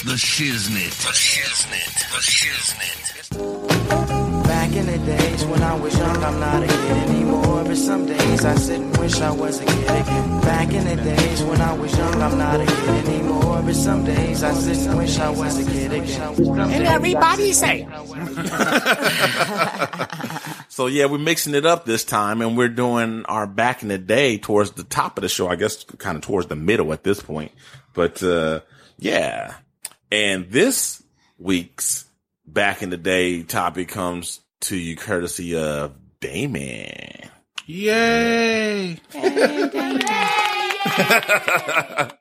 Proof. The Shiznit. The Shiznit. The Shiznit. Back in the days when I was young, I'm not a kid anymore. But some days I sit and wish I was a kid again. Back in the days when I was young, I'm not a kid anymore. But some days I sit and wish I was a kid again. And everybody say. So yeah, we're mixing it up this time, and we're doing our back in the day towards the top of the show. I guess kind of towards the middle at this point. But uh yeah, and this week's back in the day topic comes to you courtesy of Damon. Yay.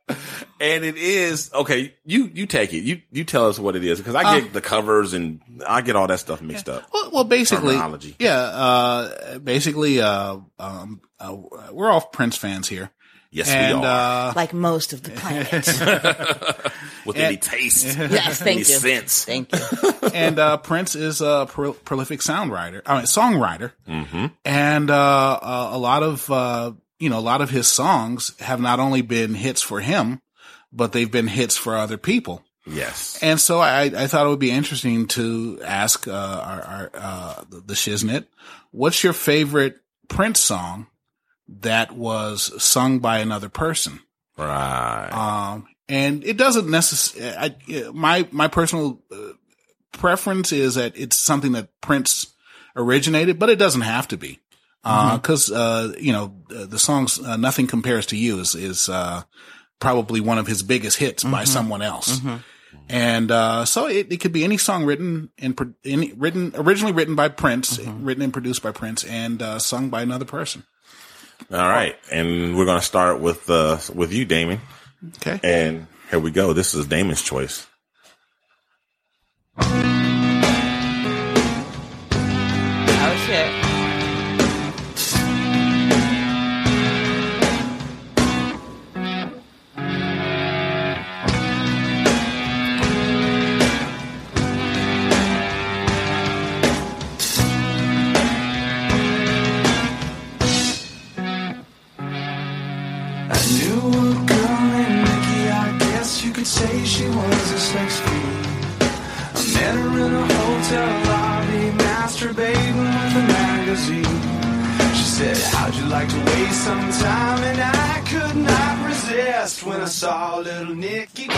And it is okay. You you take it. You you tell us what it is because I get the covers and I get all that stuff mixed up. Well, well basically, yeah, uh, basically, uh, um, uh, we're all Prince fans here. Yes, and, we are uh, Like most of the planet. with any taste, yes, thank any you. sense. Thank you. and uh, Prince is a pro- prolific songwriter, I mean, songwriter, mm-hmm. and uh, uh, a lot of uh, you know a lot of his songs have not only been hits for him, but they've been hits for other people. Yes. And so I, I thought it would be interesting to ask uh, our, our uh, the, the Shiznit, what's your favorite Prince song that was sung by another person? Right. Um, and it doesn't necessarily, my, my personal uh, preference is that it's something that Prince originated, but it doesn't have to be. Uh, cause, uh, you know, uh, the songs, uh, Nothing Compares to You is, is, uh, probably one of his biggest hits by someone else. And uh, so it, it could be any song written and pro- any, written originally written by Prince, written and produced by Prince, and uh, sung by another person. All right, and we're gonna start with uh with you, Damon. Okay. And here we go. This is Damon's choice. Like some time? And I could not resist when I saw little Nikki.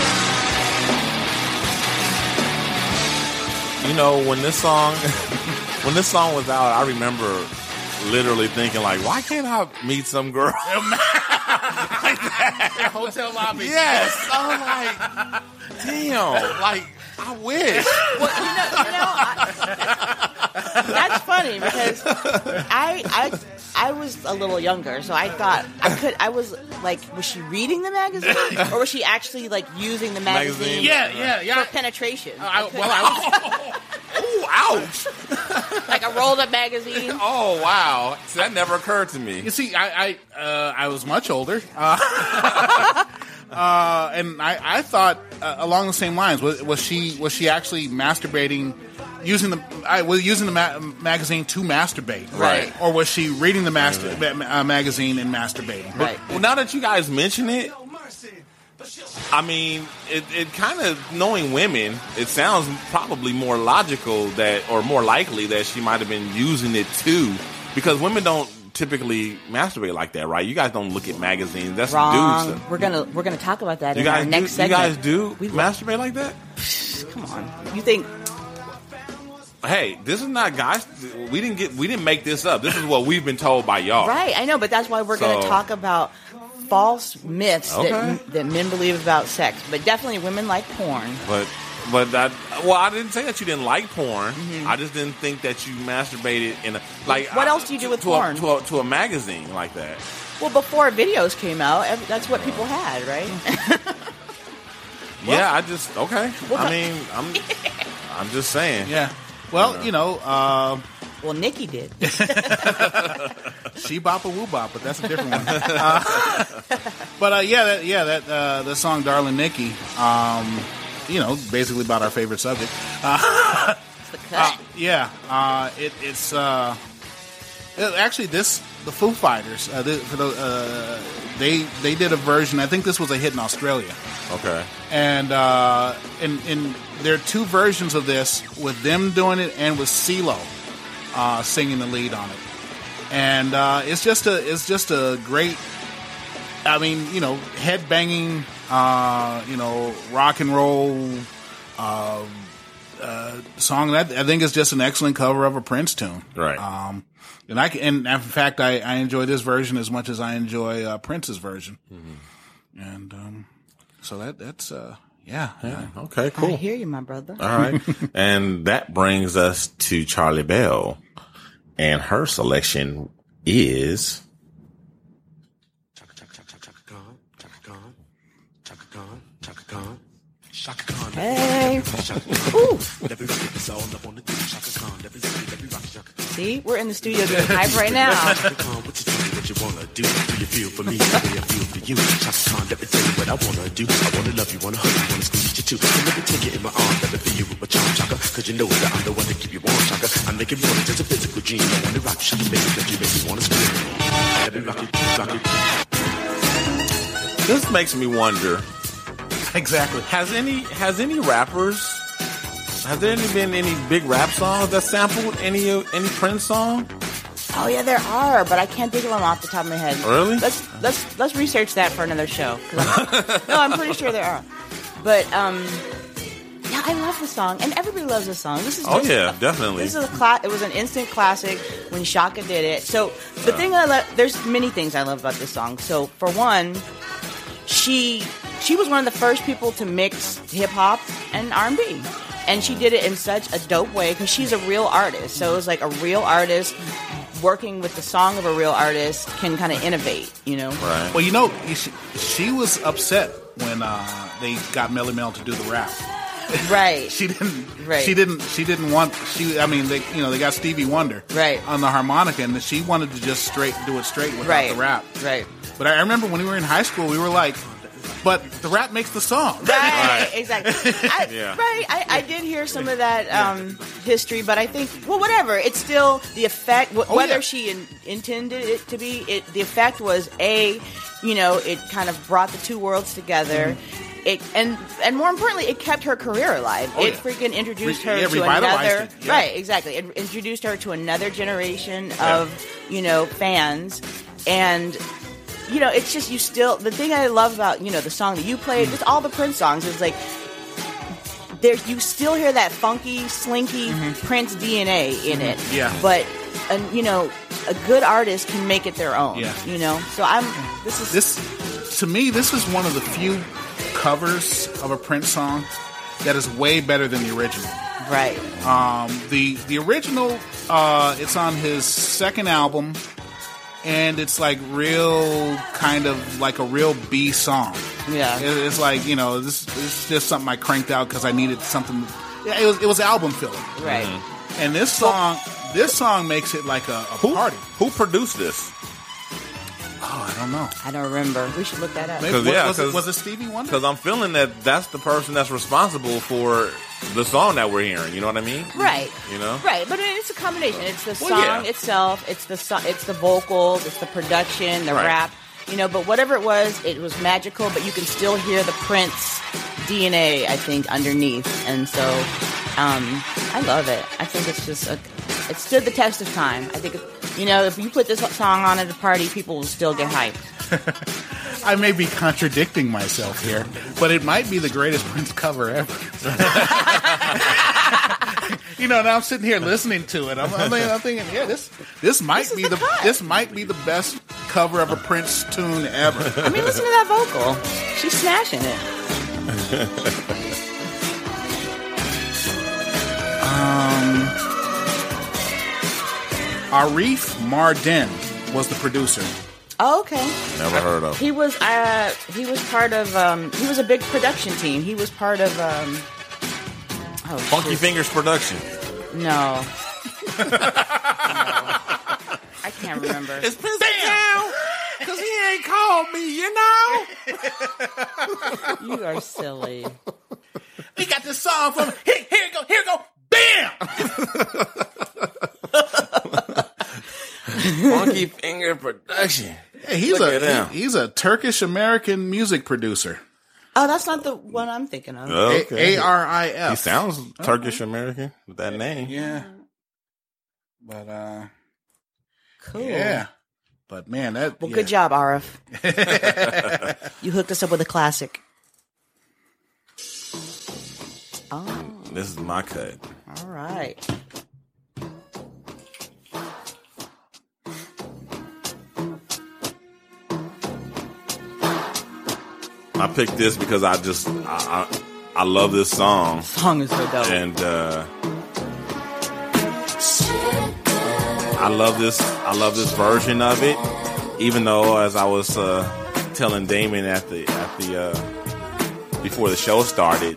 You know, when this song when this song was out, I remember literally thinking like, why can't I meet some girl? Hotel lobby. yes. I'm like, damn, like I wish. Well, you know, you know I, that's funny because I, I, I was a little younger, so I thought I could. I was like, was she reading the magazine, or was she actually like using the magazine? Magazine. Yeah, yeah, yeah. For penetration, I, well, I was, Ooh, ouch. like a rolled up magazine. Oh wow. See, that never occurred to me. You see, I I, uh, I was much older, uh, uh, and I, I thought uh, along the same lines. Was, was she was she actually masturbating, using the I was using the ma- magazine to masturbate, Right. Or was she reading the master, ma- uh, magazine and masturbating? Right. Well, now that you guys mention it, I mean, it, it kind of knowing women, it sounds probably more logical that, or more likely that she might have been using it too, because women don't typically masturbate like that, right? You guys don't look at magazines. That's Wrong. dudes. We're gonna we're gonna talk about that You in our guys, do, next you segment. guys do We masturbate like that? come on. You think Hey, this is not guys. We didn't get. We didn't make this up. This is what we've been told by y'all. right? I know, but that's why we're So- gonna talk about false myths Okay. that that men believe about sex. But definitely, women like porn. But but that well, I didn't say that you didn't like porn. I just didn't think that you masturbated in a like. Mm-hmm. What I- else do you do to- with to a- porn? to a, to a magazine like that? Well, before videos came out, that's what people had, right? yeah, I just okay. Well, I mean, I'm I'm just saying. Yeah. Well, you know, uh, well, Nikki did. she bop a woo bop, but that's a different one. Uh, but uh, yeah, that, yeah, that uh, the song "Darling Nikki," um, you know, basically about our favorite subject. It's the cut. Yeah, uh, it, it's uh, it- actually this the Foo Fighters. Uh, the, for the, uh, they they did a version. I think this was a hit in Australia, Okay. and uh, and and there are two versions of this with them doing it and with CeeLo uh, singing the lead on it, and uh, it's just a it's just a great. I mean, you know, head banging, uh, you know, rock and roll uh, uh, song. That I think is just an excellent cover of a Prince tune. Right. Um, and I can, and in fact, I, I enjoy this version as much as I enjoy uh, Prince's version. And um, so that that's uh, yeah, yeah. Okay. I Cool. hear you, my brother. All right. and that brings us to Charlie Bell, and her selection is. Hey. Ooh. See, we're in the studio doing hype right now. what you wanna do. Do you feel for me the way I feel for you? Chaka Khan, let me tell you what I wanna do. I wanna love you, wanna hug you, wanna squeeze you too. So let me take you in my arms, let me feel you with my charm, Chaka. Cause you know that I'm the one to keep you warm, Chaka. I make it more than just a physical dream. I wanna rock you, Chaka, make it, make you, make you wanna scream. Let me rock it, rock it. This makes me wonder: exactly. Has any has any rappers? Has there any been any big rap songs that sampled any any Prince song? Oh yeah, there are, but I can't think of them off the top of my head. Really? Let's let's let's research that for another show. I'm- no, I'm pretty sure there are. But um, yeah, I love the song, and everybody loves the song. This is Oh yeah, a- definitely. This is a cla- It was an instant classic when Chaka did it. So the thing I love, there's many things I love about this song. So for one, she she was one of the first people to mix hip hop and R and B, and she did it in such a dope way because she's a real artist. So it was like a real artist working with the song of a real artist can kind of innovate, you know. Right. Well, you know, she, she was upset when uh, they got Melle Mel to do the rap. Right. She didn't. Right. She didn't. She didn't want. She. I mean, they. You know, they got Stevie Wonder. Right. On the harmonica, and she wanted to just straight do it straight without Right. the rap. Right. But I remember when we were in high school, we were like, "But the rap makes the song." Right, exactly. I, Yeah. Right, I, I did hear some of that um, history, but I think, well, whatever. It's still the effect. Wh- Oh, whether yeah. she in, intended it to be, it the effect was a, you know, it kind of brought the two worlds together. Mm-hmm. It and and more importantly, it kept her career alive. Oh, it yeah. freaking introduced Re- her yeah, to another. yeah. Right, exactly. It introduced her to another generation of you know fans, and you know, it's just you still the thing I love about you know the song that you played, just all the Prince songs is like there you still hear that funky, slinky Prince DNA in it. Mm-hmm. Yeah. but and you know, a good artist can make it their own. Yeah. you know. So I'm this is This, to me, this is one of the few covers of a Prince song that is way better than the original. right. Um, the the original, uh, it's on his second album, and it's like real kind of like a real B song. Yeah. It- it's like you know this it's just something I cranked out because I needed something. Yeah, it was it was album filler. Right. Mm-hmm. And this song, this song makes it like a, a Who, party. who produced this? Oh, I don't know. I don't remember. We should look that up. Maybe, 'Cause, was, yeah, was, it, 'cause- was it Stevie Wonder? Because I'm feeling that that's the person that's responsible for the song that we're hearing. You know what I mean? Right. You know? Right, but it's a combination. It's the Well, song yeah. itself, it's the so- it's the vocals, it's the production, the Right. rap. You know, but whatever it was, it was magical. But you can still hear the Prince DNA, I think, underneath. And so, um, I love it. I think it's just a, it stood the test of time. I think, you know, if you put this song on at a party, people will still get hyped. I may be contradicting myself here, but it might be the greatest Prince cover ever. you know, now I'm sitting here listening to it. I'm, I'm, thinking, I'm thinking, yeah, this this might This be the the, this might be the best cover of a Prince tune ever. I mean, listen to that vocal. She's smashing it. Arif Mardin was the producer. Oh, okay. Never heard of. He was uh he was part of um he was a big production team. He was part of um oh, Funky shoot. Fingers production. No. No. I can't remember. It's Prince Town. Because he ain't called me, you know? You are silly. We got this song from here. Here it go. Here it go. Funky Finger production. Hey, he's Look at a him. he- he's a Turkish American music producer. Oh, that's not the one I'm thinking of. Okay. A R I F. he sounds Turkish American with that name. Yeah. But uh cool. yeah. But man, that Well, yeah. good job, Arif. you hooked us up with a classic. Oh, This is my cut. all right. I picked this because I just I, I, I love this song Song is so dope. and uh, I love this I love this version of it. Even though, as I was uh, telling Damon at the at the uh, before the show started,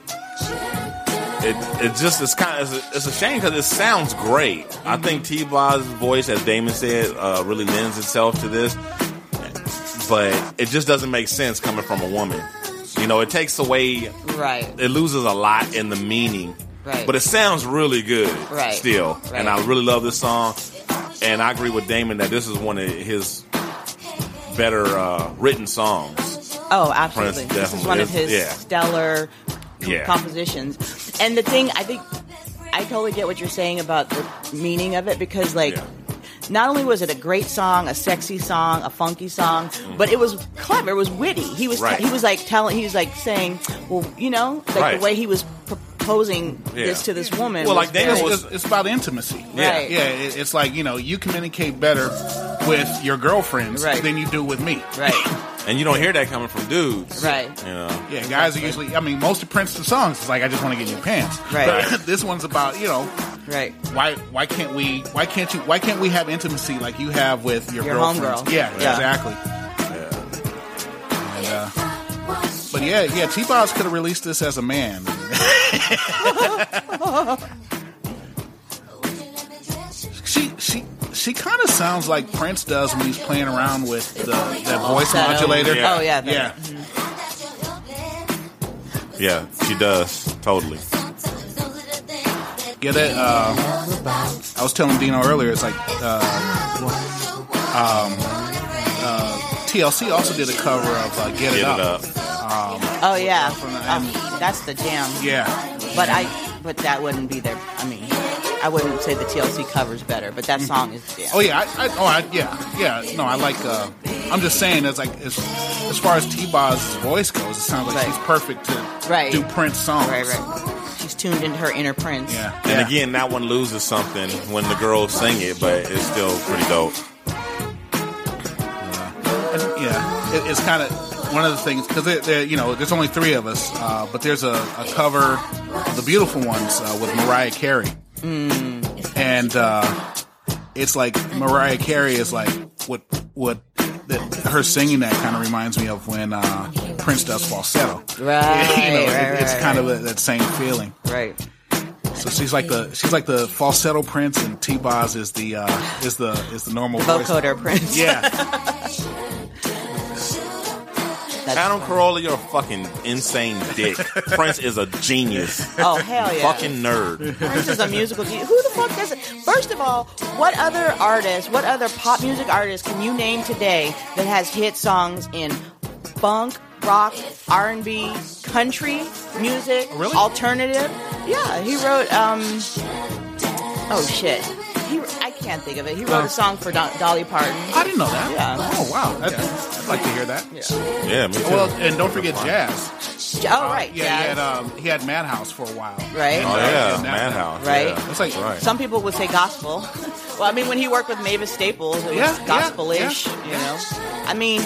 it it just it's kind of it's a, it's a shame because it sounds great. I think T Boz's voice, as Damon said, uh, really lends itself to this but it just doesn't make sense coming from a woman. You know, it takes away, right. it loses a lot in the meaning. Right. But it sounds really good Right. still. Right. And I really love this song. And I agree with Damon that this is one of his better uh, written songs. Oh, absolutely. Prince This is one of his yeah. stellar Yeah. compositions. And the thing, I think, I totally get what you're saying about the meaning of it because, like, Yeah. Not only was it a great song, a sexy song, a funky song, but it was clever. It was witty. He was. Right. he was like telling, he was like saying, well, you know, like Right. the way he was proposing Yeah. this to this woman. Well, like Damon was- it's, it's about intimacy. Yeah. Right. Yeah, it, it's like, you know, you communicate better with your girlfriends Right. than you do with me. right. and you don't hear that coming from dudes, Right. You know, Yeah, guys are usually. I mean, most of Prince's songs is like, I just want to get in your pants. Right. But this one's about, you know, Right. why why can't we why can't you why can't we have intimacy like you have with your, Your girlfriends? homegirl. Yeah, Yeah. exactly. And, uh, but yeah, yeah, T Boz could have released this as a man. she she she kind of sounds like Prince does when he's playing around with the, that voice Falsetto. modulator. Oh, yeah, that- yeah. yeah, she does totally. Get it? Uh, I was telling Dino earlier. It's like uh, um, uh, TLC also did a cover of uh, "Get, Get It, it Up. up. Oh yeah. From the- Oh, that's the jam. Yeah, But I, but that wouldn't be their. I mean, I wouldn't say the TLC covers better, but that song is. Yeah. Oh yeah, I, I, oh I, yeah, yeah. No, I like. Uh, I'm just saying, as like as, as far as T Boz's voice goes, it sounds like Right. she's perfect to Right. do Prince songs. Right, right. She's tuned into her inner Prince. Yeah, And yeah. again, that one loses something when the girls sing it, but it's still pretty dope. And, yeah, it, it's kind of one of the things because you know there's only three of us, uh, but there's a, a cover the beautiful ones uh, with Mariah Carey, and uh, it's like Mariah Carey is like what what that, her singing that kind of reminds me of when uh, Prince does falsetto. Right, you know, it- right, it's right, kind of a, that same feeling. Right. So she's like the she's like the falsetto Prince, and T Boz is the uh, is the is the normal voice. Vocoder Prince. Yeah, That's, Adam Carolla, you're a fucking insane dick. Prince is a genius. oh hell yeah. Fucking nerd. Prince is a musical genius. Who the fuck does it? First of all, what other artist, what other pop music artist can you name today that has hit songs in funk, rock, R and B, country music, Really? alternative? Yeah, he wrote. um Oh shit. He, I can't think of it. He wrote a song for Do- Dolly Parton. I didn't know that. Yeah. Oh wow, I'd, I'd like to hear that. Yeah, me too. Well, and don't forget jazz. Oh right, Yeah, yeah, he had um, he had Madhouse for a while. right. oh yeah, and Madhouse. Right. Yeah. It's like Right. Some people would say gospel. well, I mean, when he worked with Mavis Staples, it was Yeah, yeah, gospel-ish. yeah, you know, I mean,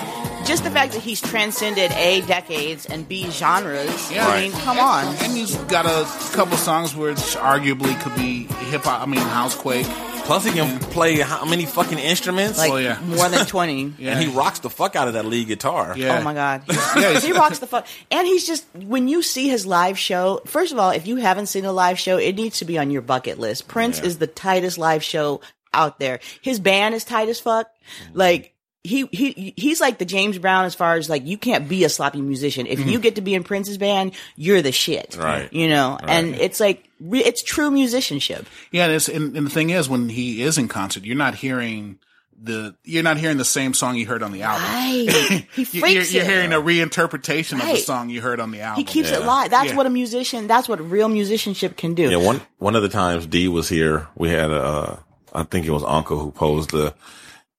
just the fact that he's transcended a decades and b genres. Yeah. I mean, come on. and he's got a couple songs which arguably could be hip hop. I mean, housequake. Plus, he can play how many fucking instruments? Like Oh, yeah. more than twenty. Yeah. and he rocks the fuck out of that lead guitar. Yeah. Oh my god, Yeah, he rocks the fuck. And he's just when you see his live show. First of all, if you haven't seen a live show, it needs to be on your bucket list. Prince is the tightest live show out there. His band is tight as fuck. Like he he he's like the James Brown as far as like you can't be a sloppy musician. If you get to be in Prince's band, you're the shit. Right. You know, and it's like re- it's true musicianship. Yeah, and, it's, and, and the thing is, when he is in concert, you're not hearing the you're not hearing the same song you heard on the album. Right. He You- freaks you're, you're it. hearing a reinterpretation of the song you heard on the album. He keeps it live. That's Yeah. what a musician. That's what real musicianship can do. Yeah, one one of the times D was here, we had a, uh, I think it was Uncle who posed the,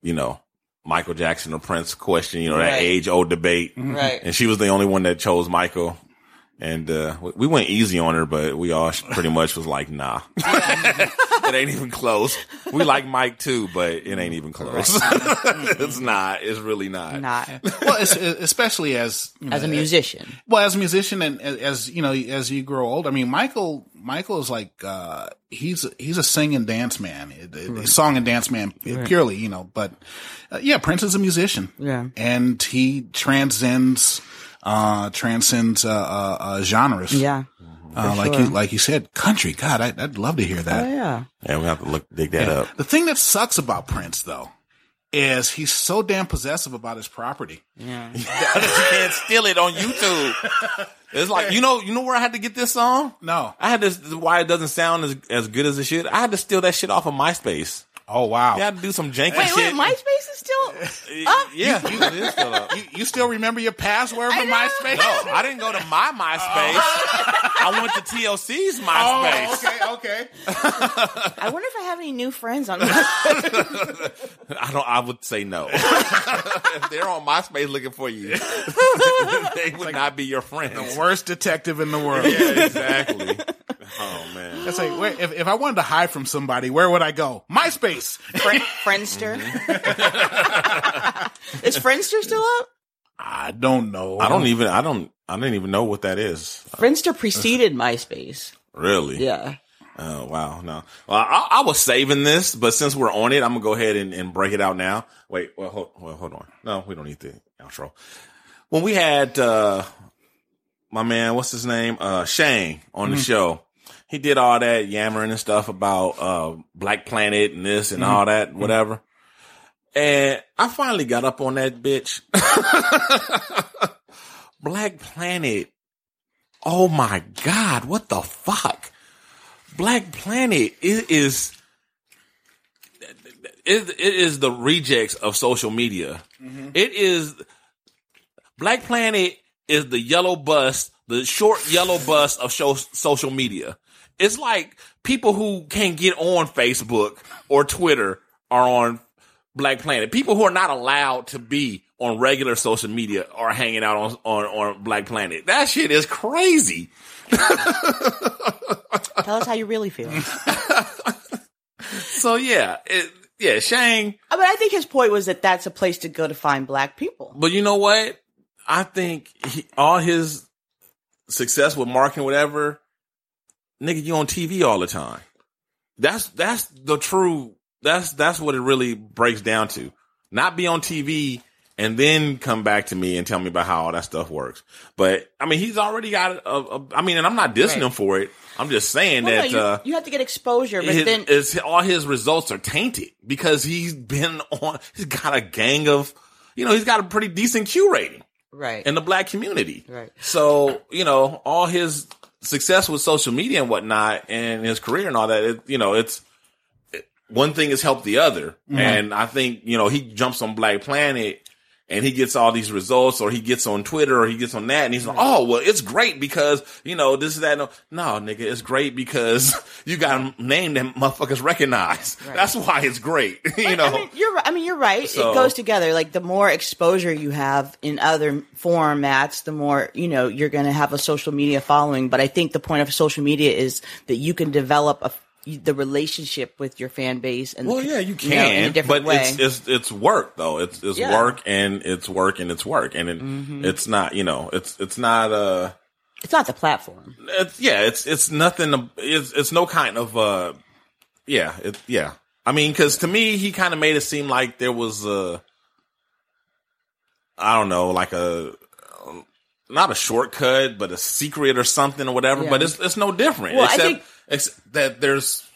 you know, Michael Jackson or Prince question, you know, that Right. age old debate. Right. And she was the only one that chose Michael. And, uh, we- we went easy on her, but we all pretty much was like, nah, it ain't even close. We like Mike too, but it ain't even close. it's not. It's really not. Not well, it's, especially as you as a know, musician. Well, as a musician and as- as you know, as you grow old, I mean, Michael, Michael is like, uh, he's, he's a sing and dance man, a song and dance man purely, you know, but, uh, yeah, Prince is a musician. Yeah. And he transcends, uh, transcends, uh, uh, uh genres. Yeah. Uh, like you, like you said, country. God, I, I'd love to hear that. Oh yeah. Yeah, we have to look, dig that up. The thing that sucks about Prince though, is he's so damn possessive about his property. Yeah. you can't steal it on YouTube. It's like, you know, you know where I had to get this song? No. I had this, why it doesn't sound as, as good as it should. I had to steal that shit off of MySpace. Oh wow. You had to do some janky Wait, shit. wait. MySpace is still up. Yeah, it is still up. You, you still remember your password for know. MySpace? No, I didn't go to my MySpace. I went to TLC's oh, MySpace. Oh, okay, okay. I wonder if I have any new friends on. My- I don't. I would say no. if they're on MySpace looking for you, they would not be your friends. The worst detective in the world. Yeah, exactly. Oh man. That's like, where, if, if I wanted to hide from somebody, where would I go? MySpace. Fri- Friendster. Mm-hmm. is Friendster still up? I don't know. I don't even. I don't. I didn't even know what that is. Friendster preceded MySpace. Really? Yeah. Oh wow, no. Well, I, I was saving this, but since we're on it, I'm gonna go ahead and, and break it out now. Wait, well, hold, well, hold on. No, we don't need the outro. When we had uh my man, what's his name, uh Shane on the show, he did all that yammering and stuff about uh Black Planet and this and all mm-hmm. that, mm-hmm. whatever. And I finally got up on that bitch. Black Planet. Oh my God, what the fuck? Black Planet it is it, it is the rejects of social media. Mm-hmm. It is Black Planet is the yellow bus, the short yellow bus of show, social media. It's like people who can't get on Facebook or Twitter are on Black Planet. People who are not allowed to be on regular social media are hanging out on on, on Black Planet. That shit is crazy. Tell us how you really feel. So yeah, it, yeah, Shane. I mean, I think his point was that that's a place to go to find black people. But you know what? I think he, all his success with marketing, whatever, nigga, you on TV all the time. That's that's the true. That's that's what it really breaks down to. Not be on TV and then come back to me and tell me about how all that stuff works. But I mean, he's already got. A, a, I mean, and I'm not dissing Right. him for it. I'm just saying Well, no, that. you, uh, you have to get exposure, but his, then is all his results are tainted because he's been on. He's got a gang of, you know, he's got a pretty decent Q rating right. in the black community. Right. So you know, all his success with social media and whatnot, and his career and all that. It, you know, it's it, one thing has helped the other, mm-hmm. and I think you know he jumps on Black Planet. And he gets all these results, or he gets on Twitter, or he gets on that, and he's like, "Oh, well, it's great because you know this is that." No, no, nigga, it's great because you got a name that motherfuckers recognize. That's why it's great. you know, I mean, you're. right- I mean, you're right. So- it goes together. Like the more exposure you have in other formats, the more you know you're going to have a social media following. But I think the point of social media is that you can develop a the relationship with your fan base. And Well, yeah, you know, in a can, but way. it's it's it's work though. It's it's Yeah. work and it's work and it's work and it, Mm-hmm. it's not you know it's it's not uh it's not the platform. it's yeah it's it's nothing it's it's no kind of uh yeah it yeah I mean because to me he kind of made it seem like there was a I don't know like a not a shortcut but a secret or something or whatever Yeah. but it's it's no different Well, I except think- that there's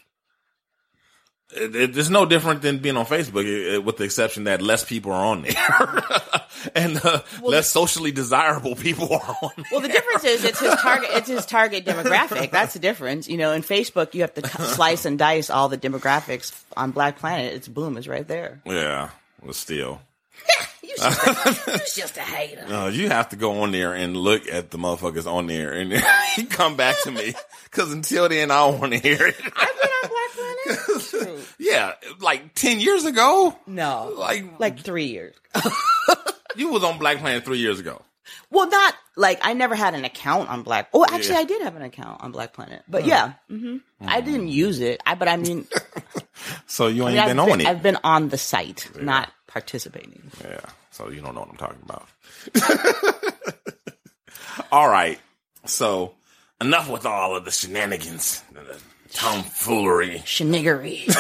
it, it- it's no different than being on Facebook, with the exception that less people are on there, and uh, less socially desirable people are on. Well, the difference is it's his target. It's his target demographic. That's the difference. You know, in Facebook, you have to t- slice and dice all the demographics. On Black Planet, it's boom, is right there. Yeah, but still, You're just, a, just a hater. uh, you have to go on there and look at the motherfuckers on there, and come back to me because until then, I don't want to hear it. I've been on Black Planet. Yeah, like ten years ago, No, like like three years. you was on Black Planet three years ago. Well, not like I never had an account on Black. Oh, actually, Yeah. I did have an account on Black Planet, but yeah, hmm I didn't use it. I, but I mean, So you I ain't mean, I've, been on been, it. I've been on the site, not participating. Yeah. So you don't know what I'm talking about. all right. So enough with all of the shenanigans, the tomfoolery. Sheniggery. That's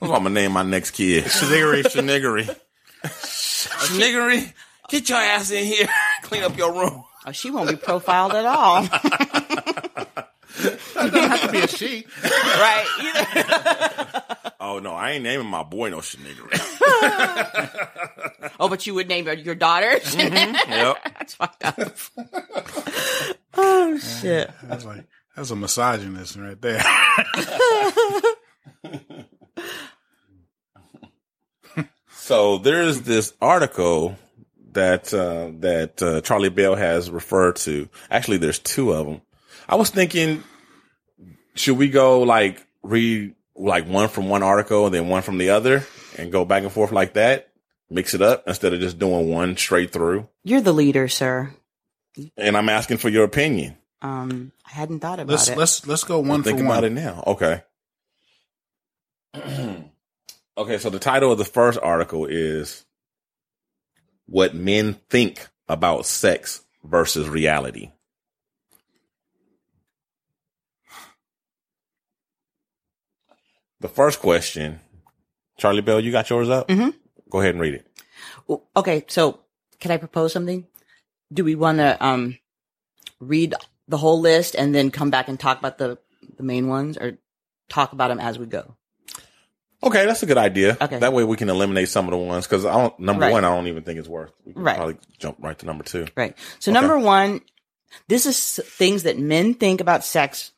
what I'm gonna name my next kid. Sheniggery, sheniggery. Sheniggery, get your ass in here. Clean up your room. oh, she won't be profiled at all, have to be a she. right? Either. Oh no, I ain't naming my boy no sheniggery. Oh, but you would name your, your daughter. yep. That's fucked up. oh shit. That's like that's a misogynist right there. So there's this article that uh, that uh, Charlie Bell has referred to. Actually, there's two of them. I was thinking, should we go like read like one from one article and then one from the other, and go back and forth like that, mix it up instead of just doing one straight through? You're the leader, sir. And I'm asking for your opinion. Um, I hadn't thought about let's it. let's let's go one Think for about one. it now. Okay. Okay, so the title of the first article is What Men Think About Sex versus Reality. The first question, Charlie Bell, you got yours up? Mm-hmm. Go ahead and read it. Okay, so can I propose something? Do we want to um read the whole list and then come back and talk about the the main ones, or talk about them as we go? Okay, that's a good idea. Okay. That way we can eliminate some of the ones because I don't, number Right. one, I don't even think it's worth. We can Right. probably jump right to number two. Right. So number one, this is things that men think about sex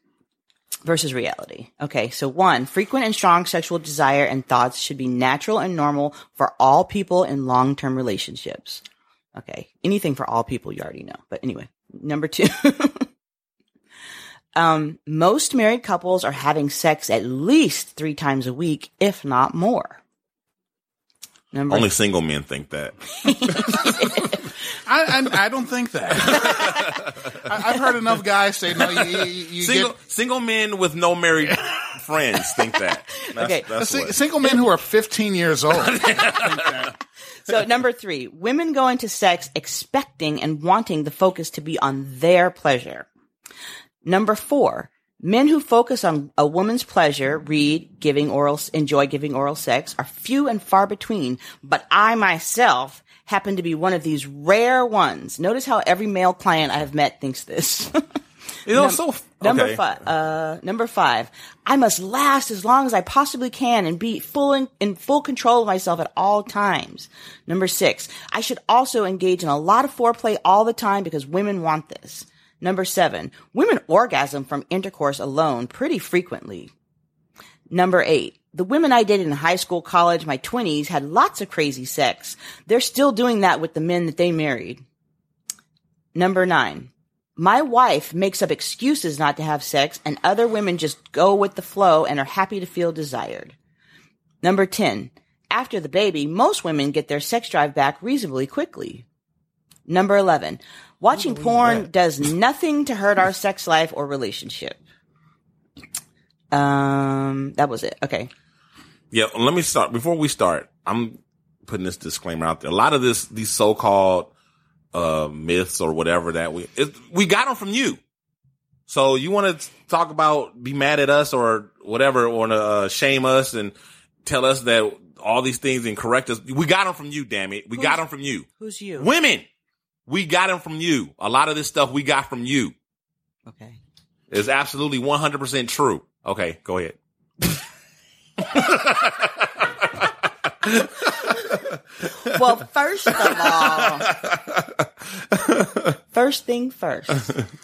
versus reality. Okay. So one, frequent and strong sexual desire and thoughts should be natural and normal for all people in long-term relationships. Okay. Anything for all people, you already know. But anyway, number two. um, most married couples are having sex at least three times a week, if not more. Number Only single men think that. I, I, I don't think that. I, I've heard enough guys say no. You, you, you Single, get single men with no married friends think that. That's, Okay. that's sing- what- single men who are 15 years old. So number three, women go into sex expecting and wanting the focus to be on their pleasure. Number four, men who focus on a woman's pleasure, read, giving oral, enjoy giving oral sex are few and far between, but I myself happen to be one of these rare ones. Notice how every male client I have met thinks this. you know, so Number okay. five. Uh, number five. I must last as long as I possibly can and be full in, in full control of myself at all times. Number six. I should also engage in a lot of foreplay all the time because women want this. Number seven. Women orgasm from intercourse alone pretty frequently. Number eight. The women I dated in high school, college, my twenties had lots of crazy sex. They're still doing that with the men that they married. Number nine. My wife makes up excuses not to have sex and other women just go with the flow and are happy to feel desired. Number 10. After the baby, most women get their sex drive back reasonably quickly. Number 11. Watching porn does nothing to hurt our sex life or relationship. Um, that was it. Okay. Yeah, let me start. Before we start, I'm putting this disclaimer out there. A lot of this, these so-called uh, myths or whatever that we it, we got them from you. So you want to talk about, be mad at us or whatever, or uh, shame us and tell us that all these things and correct us. We got them from you, damn it. We got them from you. Who's you? Women, we got them from you. A lot of this stuff we got from you. Okay. It's absolutely 100% true. Okay, go ahead. Well, first of all, first thing first,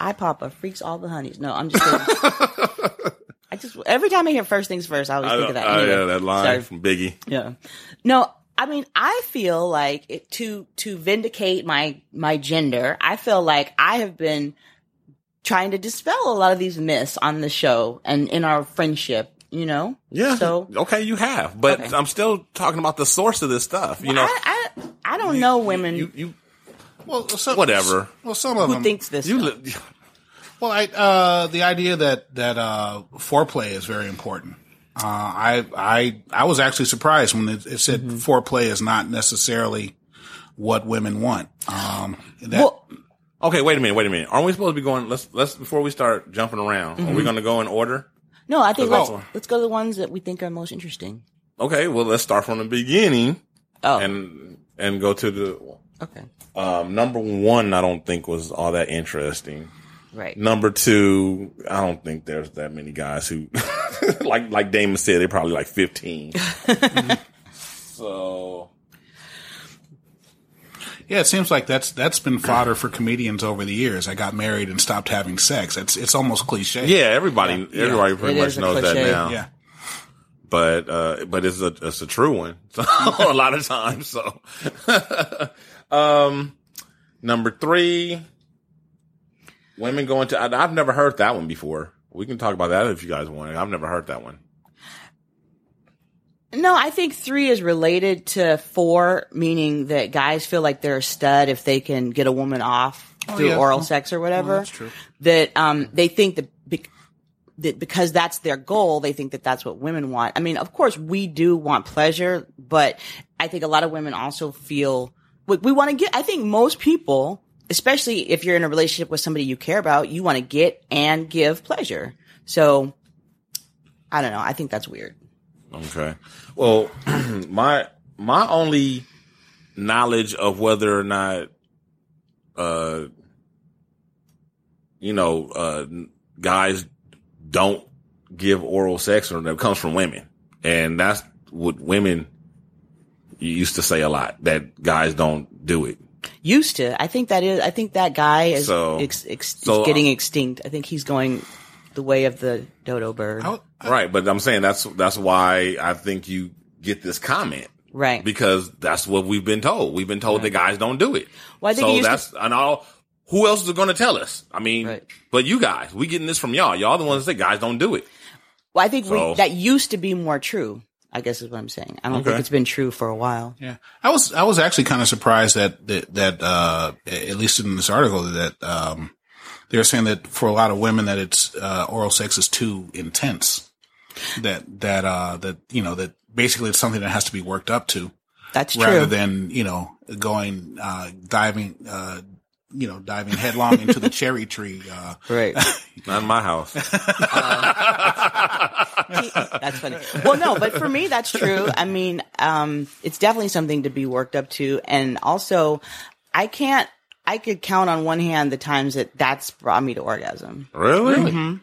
I Papa freaks all the honeys. No, I'm just kidding. I just every time I hear first things first, I always think of that. Oh, Anyway, yeah, that line sorry. from Biggie. Yeah. No, I mean, I feel like it, to to vindicate my my gender, I feel like I have been trying to dispel a lot of these myths on the show and in our friendship. You know. Yeah. So okay, you have, but Okay. I'm still talking about the source of this stuff. You know, I, I I don't know women you you Well, some, Whatever. Well, some of who them. thinks this. you. stuff. li- Well, I, uh, the idea that that uh, foreplay is very important. Uh, I I I was actually surprised when it, it said foreplay is not necessarily what women want. Um, that, well, Okay, wait a minute, wait a minute. Aren't we supposed to be going? Let's let's before we start jumping around. Mm-hmm. Are we going to go in order? No, I think let's let's go to the ones that we think are most interesting. Okay, well let's start from the beginning Oh, and and go to the okay, um, number one. I don't think was all that interesting. right. Number two, I don't think there's that many guys who, like like Damon said, they're probably like 15. so yeah, it seems like that's that's been fodder for comedians over the years. I got married and stopped having sex. It's it's almost cliche. yeah, everybody everybody pretty It much knows that now. yeah. But uh, but it's a it's a true one. So a lot of times. So um, number three, women going to. I, I've never heard that one before. We can talk about that if you guys want. I've never heard that one. No, I think three is related to four, meaning that guys feel like they're a stud if they can get a woman off through yeah. oral Oh, sex or whatever. that's true. That um, they think that bec- that because that's their goal, they think that that's what women want. I mean, of course, we do want pleasure, but I think a lot of women also feel we, we want to get. I think most people, especially if you're in a relationship with somebody you care about, you want to get and give pleasure. So, I don't know. I think that's weird. Okay. Well, my my only knowledge of whether or not, uh, you know, uh, guys don't give oral sex or that comes from women, and that's what women used to say a lot that guys don't do it. Used to, I think that is. I think that guy is So- ex, ex, so, is getting uh, extinct. I think he's going the way of the dodo bird. I, Right, but I'm saying that's that's why I think you get this comment. Right. Because that's what we've been told. We've been told that guys don't do it. Well, I think so used to- that's and all. Who else is going to tell us? I mean, Right. but you guys, we getting this from y'all. Y'all the ones that say guys don't do it. Well, I think So- we, that used to be more true. I guess is what I'm saying. I don't think it's been true for a while. Yeah, I was I was actually kind of surprised that that that uh, at least in this article that um, they're saying that for a lot of women that it's uh, oral sex is too intense. That that uh, that you know that basically it's something that has to be worked up to That's true. rather than you know going uh, diving uh, you know diving headlong into the cherry tree. Uh, right. Not in my house. That's funny. Well, no, but for me, that's true. I mean, um, it's definitely something to be worked up to. And also, I can't, I could count on one hand the times that that's brought me to orgasm. really? Mm-hmm.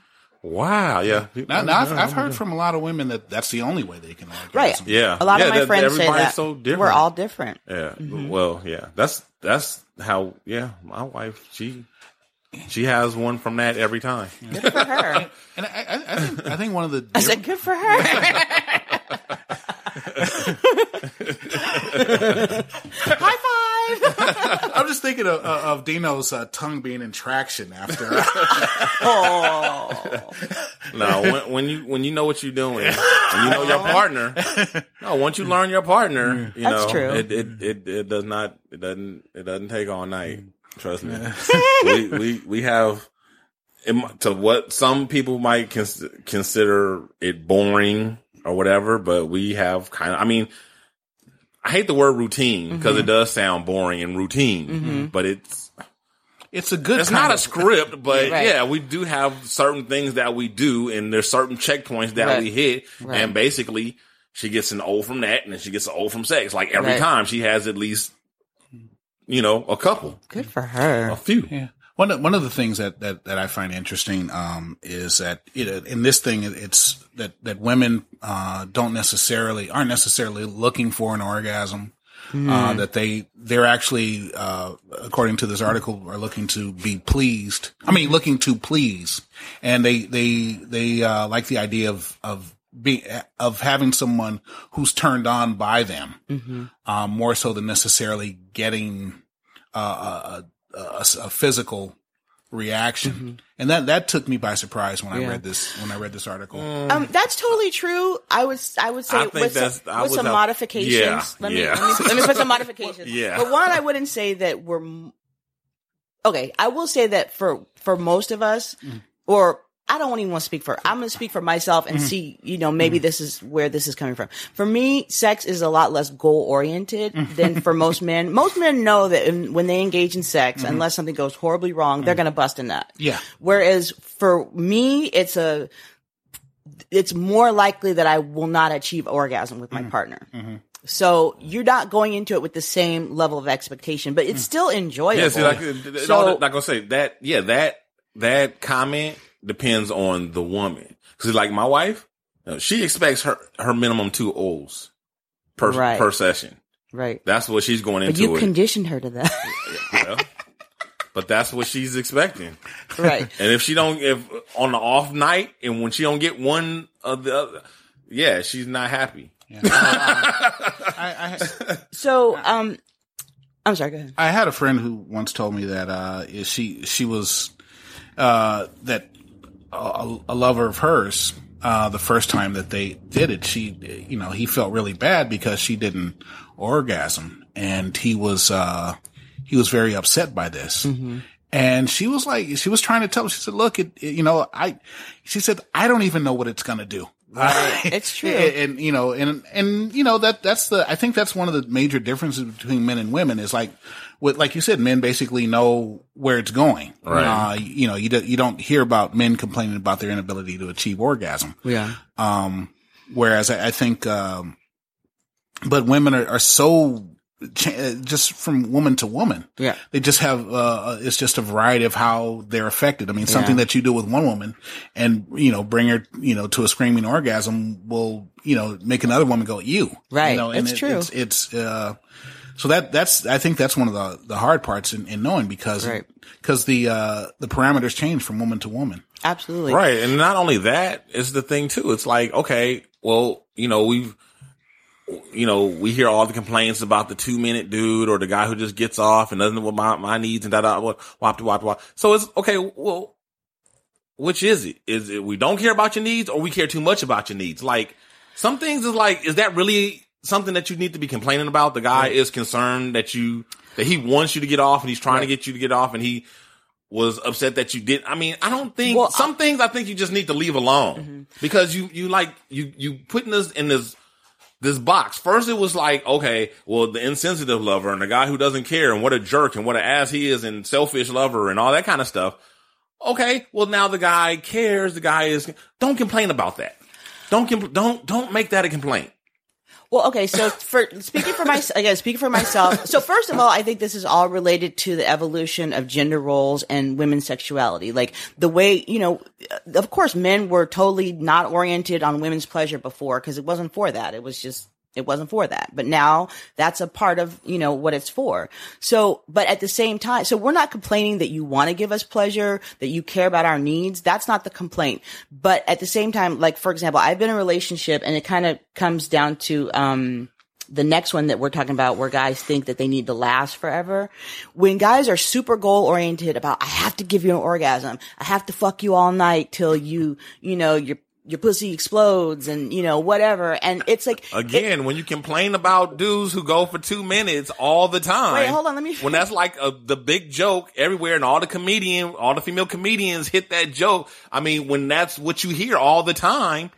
Wow. Yeah. now, now I've, I've heard from a lot of women that that's the only way they can orgasm. Right. Yeah. A lot Yeah, of my that- friends say that. so different. We're all different. Yeah. Mm-hmm. Well, yeah. That's that's how. Yeah. My wife, she she has one from that every time. Good for her. And I, I, I think I think one of the I said, good for her. High five. I'm just thinking of, of of Dino's uh, tongue being in traction after. Oh. No, when, when you when you know what you're doing, and you know your partner. No, once you learn your partner, you That's know true. It, it it it does not it doesn't it doesn't take all night. Trust me. we we we have it, to what some people might cons- consider it boring or whatever, but we have kind of. I mean, I hate the word routine because it mm-hmm. does sound boring and routine, mm-hmm. but it's it's a good. it's kind not a script, but Right. yeah, we do have certain things that we do, and there's certain checkpoints that Right. we hit, Right. and basically she gets an O from that, and then she gets an O from sex. Like every Right. time, she has at least, you know, a couple, Good for her. a few. Yeah. One of, one of the things that, that, that I find interesting, um, is that you know, in this thing, it's that, that women, uh, don't necessarily, aren't necessarily looking for an orgasm. Uh, that they, they're actually, uh, according to this article, are looking to be pleased. I mean, looking to please. And they, they, they, uh, like the idea of, of being, of having someone who's turned on by them, um, more so than necessarily getting, uh, a, a, a physical reaction. Mm-hmm. And that, that took me by surprise when I read this, when I read this article. Um, um that's totally true. I would, I would say I think with that's- some, I with some have- modifications. Yeah, let me, let me let me put some modifications. Yeah. But one, I wouldn't say that we're okay. I will say that for for most of us, mm. or I don't even want to speak for. I'm going to speak for myself and mm-hmm. see. You know, maybe mm-hmm. this is where this is coming from. For me, sex is a lot less goal oriented mm-hmm. than for most men. Most men know that in, when they engage in sex, unless something goes horribly wrong, they're going to bust a nut. Yeah. Whereas for me, it's a, it's more likely that I will not achieve orgasm with my partner. So you're not going into it with the same level of expectation, but it's mm. still enjoyable. Yeah, see, like, So- like I say that, yeah, that that comment depends on the woman. Because like my wife, uh, she expects her her minimum two O's per Right. per session. right. That's what she's going into. But into you it. conditioned her to that. Well, but that's what she's expecting. right. And if she don't, if on the off night, and when she don't get one of the other, yeah, she's not happy. I, I, So, um, I'm sorry, go ahead. I had a friend who once told me that uh, she she was uh, that a, a lover of hers. Uh, the first time that they did it, she you know he felt really bad because she didn't orgasm, and he was uh, he was very upset by this. And she was like, she was trying to tell me, she said, look, it, it- you know, I, she said, I don't even know what it's going to do. It's true. and, and, you know, and, and, you know, that, that's the, I think that's one of the major differences between men and women is like, with, like you said, men basically know where it's going. Right. Uh, you know, you, do, you don't hear about men complaining about their inability to achieve orgasm. Yeah. Um, whereas I, I think, um, but women are, are so cha- just from woman to woman. Yeah. They just have, uh, it's just a variety of how they're affected. I mean, something Yeah. that you do with one woman and, you know, bring her, you know, to a screaming orgasm will, you know, make another woman go, you. Right. You know, It's true. It's, it's, uh, so that, that's, I think that's one of the, the hard parts in, in knowing because, Right. because the, uh, the parameters change from woman to woman. Absolutely. Right. And not only that is the thing too. It's like, okay, well, you know, we've, you know, we hear all the complaints about the two minute dude or the guy who just gets off and doesn't know what my, my needs and da da wop wop wop wop. So it's okay. Well, which is it? Is it we don't care about your needs or we care too much about your needs? Like some things is like, is that really something that you need to be complaining about? The guy is concerned that you, that he wants you to get off and he's trying to get you to get off and he, was upset that you didn't. I mean, I don't think Well, some things I think you just need to leave alone mm-hmm. because you, you like, you, you putting us in this, this box. First, it was like, okay, well, the insensitive lover and the guy who doesn't care and what a jerk and what an ass he is and selfish lover and all that kind of stuff. Okay, well, now the guy cares. The guy is, don't complain about that. Don't, compl- don't, don't make that a complaint. Well, okay. So for speaking for myself, again, speaking for myself. So first of all, I think this is all related to the evolution of gender roles and women's sexuality. Like the way, you know, of course, men were totally not oriented on women's pleasure before because it wasn't for that. It was just, it wasn't for that. But now that's a part of, you know, what it's for. So, but at the same time, so we're not complaining that you want to give us pleasure, that you care about our needs. That's not the complaint. But at the same time, like, for example, I've been in a relationship and it kind of comes down to, um, the next one that we're talking about where guys think that they need to last forever. When guys are super goal oriented about, I have to give you an orgasm. I have to fuck you all night till you, you know, your, your pussy explodes and, you know, whatever. And it's like, Again, when you complain about dudes who go for two minutes all the time. Wait, hold on, let me- When that's like a, the big joke everywhere, and all the comedian, all the female comedians hit that joke. I mean, when that's what you hear all the time,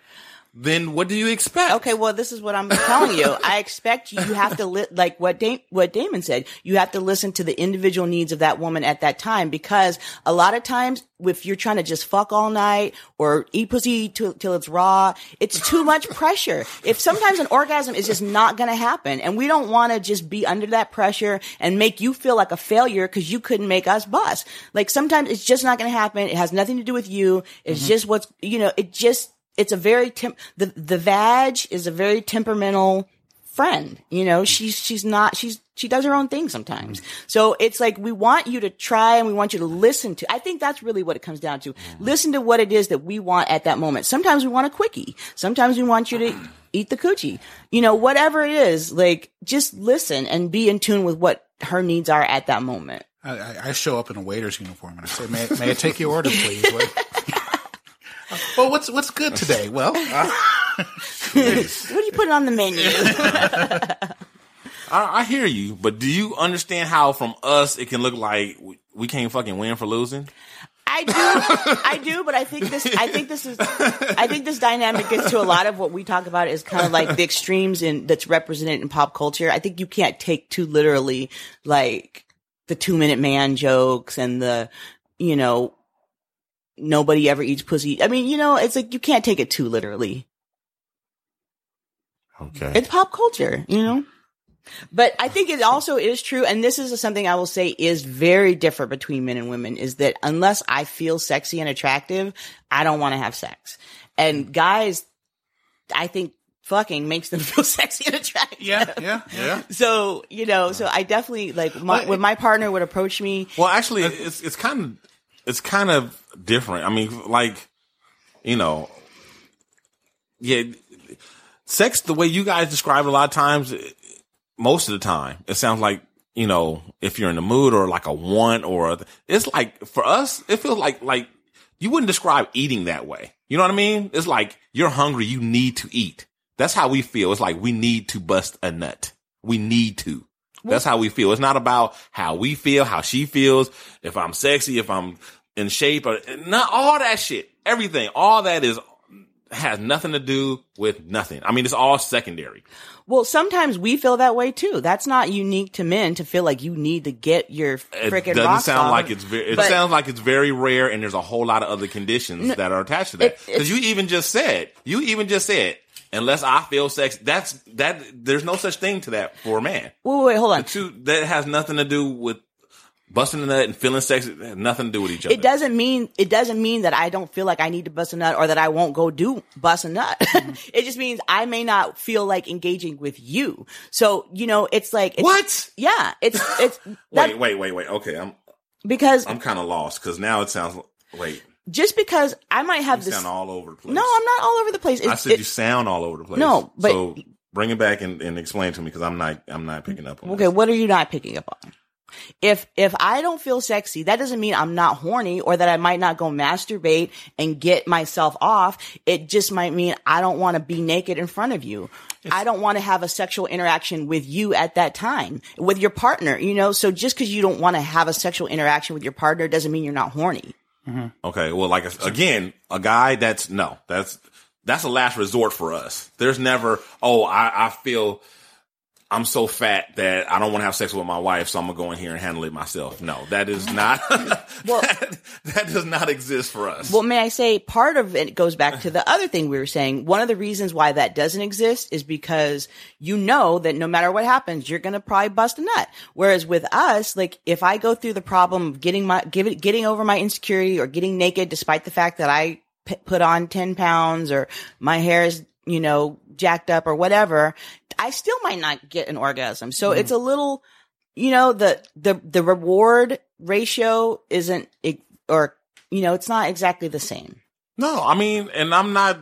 then what do you expect? Okay, well, this is what I'm telling you. I expect you, you have to li- like what da- what Damon said. You have to listen to the individual needs of that woman at that time because a lot of times, if you're trying to just fuck all night or eat pussy till, till it's raw, it's too much pressure. If sometimes an orgasm is just not going to happen, and we don't want to just be under that pressure and make you feel like a failure because you couldn't make us bust. Like sometimes it's just not going to happen. It has nothing to do with you. It's mm-hmm. just what's you know. It just it's a very temp the the vag is a very temperamental friend you know? She's she's not she's she does her own thing sometimes. So it's like we want you to try and we want you to listen to i think that's really what it comes down to. Listen to what it is that we want at that moment. Sometimes we want a quickie. Sometimes we want you to eat the coochie. You know whatever it is like just listen and be in tune with what her needs are at that moment. I, I- show up in a waiter's uniform and I say, "May, may I take your order, please?" Well, what's what's good today? Well, uh, what are you putting on the menu I, I hear you, but do you understand how from us it can look like we, we can't fucking win for losing? I do, I do, but I think this, I think this is, I think this dynamic gets to a lot of what we talk about is kind of like the extremes in that's represented in pop culture. I think you can't take too literally like the two minute man jokes and the, you know, nobody ever eats pussy. I mean, you know, it's like you can't take it too literally. Okay. It's pop culture, you know? But I think it also is true, and this is something I will say is very different between men and women, is that unless I feel sexy and attractive, I don't want to have sex. And guys, I think fucking makes them feel sexy and attractive. yeah, yeah, yeah. So, you know, so I definitely, like, my, when my partner would approach me, Well, actually, uh, it's it's kind of it's kind of different. I mean, like you know, yeah, sex the way you guys describe it a lot of times, most of the time, it sounds like you know if you're in the mood or like a want or a, it's like for us, it feels like like you wouldn't describe eating that way. You know what I mean? It's like you're hungry, you need to eat. That's how we feel. It's like we need to bust a nut. We need to. That's how we feel. It's not about how we feel, how she feels, if I'm sexy, if I'm in shape, or not all that shit. Everything, all that is has nothing to do with nothing. I mean, it's all secondary. Well, sometimes we feel that way too. That's not unique to men to feel like you need to get your It doesn't sound like it's very. It sounds like it's very rare, and there's a whole lot of other conditions that are attached to that. Because you even just said, you even just said, unless I feel sex, that's that. There's no such thing to that for a man. Wait, wait, wait, hold on. Two that has nothing to do with busting the nut and feeling sexy It has nothing to do with each other. It doesn't mean it doesn't mean that I don't feel like I need to bust a nut or that I won't go do bust a nut. Mm-hmm. it just means I may not feel like engaging with you. So you know, it's like it's, What? Yeah, it's it's that, Wait, wait, wait, wait. Okay, I'm because I'm kind of lost because now it sounds. Wait, just because I might have you this. sound all over the place. no, I'm not all over the place. It's, I said it- you sound all over the place. No, but- so bring it back and, and explain to me because I'm not I'm not picking up on. Okay, this. what are you not picking up on? If if I don't feel sexy, that doesn't mean I'm not horny or that I might not go masturbate and get myself off. It just might mean I don't want to be naked in front of you. I don't want to have a sexual interaction with you at that time with your partner, you know? So just cuz you don't want to have a sexual interaction with your partner doesn't mean you're not horny. Mm-hmm. Okay, well, like again, a guy that's no, that's that's a last resort for us. There's never, oh, I, I feel I'm so fat that I don't want to have sex with my wife, so I'm gonna go in here and handle it myself. No, that is not. Well- that, that does not exist for us. Well, may I say part of it goes back to the other thing we were saying. One of the reasons why that doesn't exist is because you know that no matter what happens, you're going to probably bust a nut. Whereas with us, like if I go through the problem of getting my, give it, getting over my insecurity or getting naked despite the fact that I p- put on 10 pounds or my hair is, you know, jacked up or whatever, I still might not get an orgasm. So it's mm. a little, you know, the, the, the reward ratio isn't, or, you know, it's not exactly the same. No, I mean, and I'm not.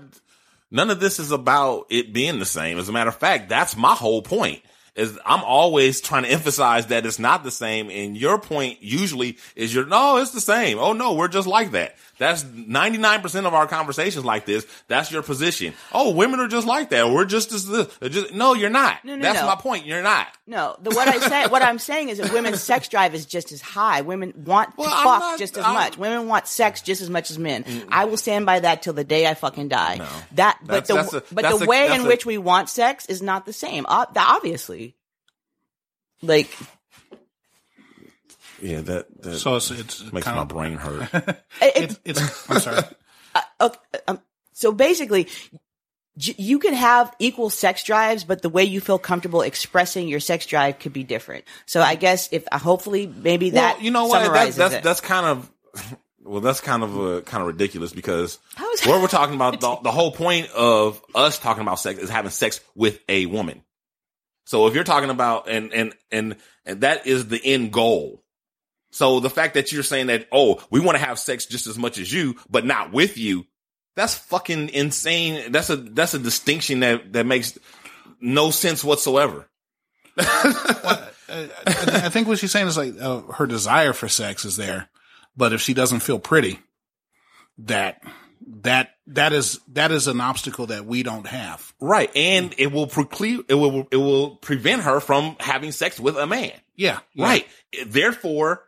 None of this is about it being the same. As a matter of fact, that's my whole point. Is I'm always trying to emphasize that it's not the same, and your point usually is you're no, it's the same. Oh no, we're just like that. That's 99% of our conversations like this. That's your position. Oh, women are just like that. We're just as this. Just, no, you're not. No, no, that's no. my point. You're not. No, the what I say, what I'm saying is that women's sex drive is just as high. Women want Well, to fuck not- just as I'm- much. Women want sex just as much as men. I will stand by that till the day I fucking die. No. That, but That's- the that's a- but the a- way in a- which we want sex is not the same. Obviously, like Yeah, that, that So it's, it's makes kind my of, brain hurt. it, it's, it's, I'm sorry. okay, um, so basically, j- you can have equal sex drives, but the way you feel comfortable expressing your sex drive could be different. So I guess if uh, hopefully maybe that well, you know what? That's that's, it. that's kind of well, that's kind of uh, kind of ridiculous because How is what we're talking about the, the whole point of us talking about sex is having sex with a woman. So if you're talking about and and and and that is the end goal. So the fact that you're saying that oh we want to have sex just as much as you but not with you, that's fucking insane. That's a that's a distinction that that makes no sense whatsoever. I, I think what she's saying is like uh, her desire for sex is there, but if she doesn't feel pretty, that that that is that is an obstacle that we don't have. Right, and it will preclude it will it will prevent her from having sex with a man. Yeah, yeah. Right. Therefore,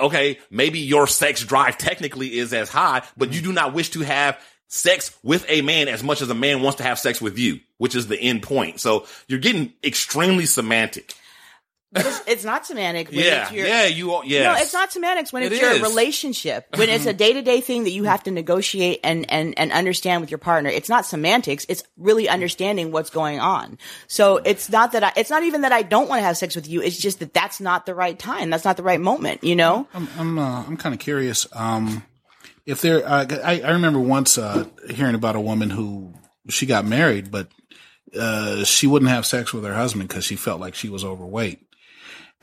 okay, maybe your sex drive technically is as high, but you mm-hmm. do not wish to have sex with a man as much as a man wants to have sex with you, which is the end point. So you're getting extremely semantic. It's, it's not semantic. When Yeah, it's your, yeah, you. all- Yes. No, it's not semantics when It it's your is. relationship. When it's a day to day thing that you have to negotiate and, and, and understand with your partner. It's not semantics. It's really understanding what's going on. So it's not that I, it's not even that I don't want to have sex with you. It's just that that's not the right time. That's not the right moment, you know? I'm I'm uh, I'm kind of curious. Um, if there, uh, I I remember once uh, hearing about a woman who she got married, but uh, she wouldn't have sex with her husband because she felt like she was overweight.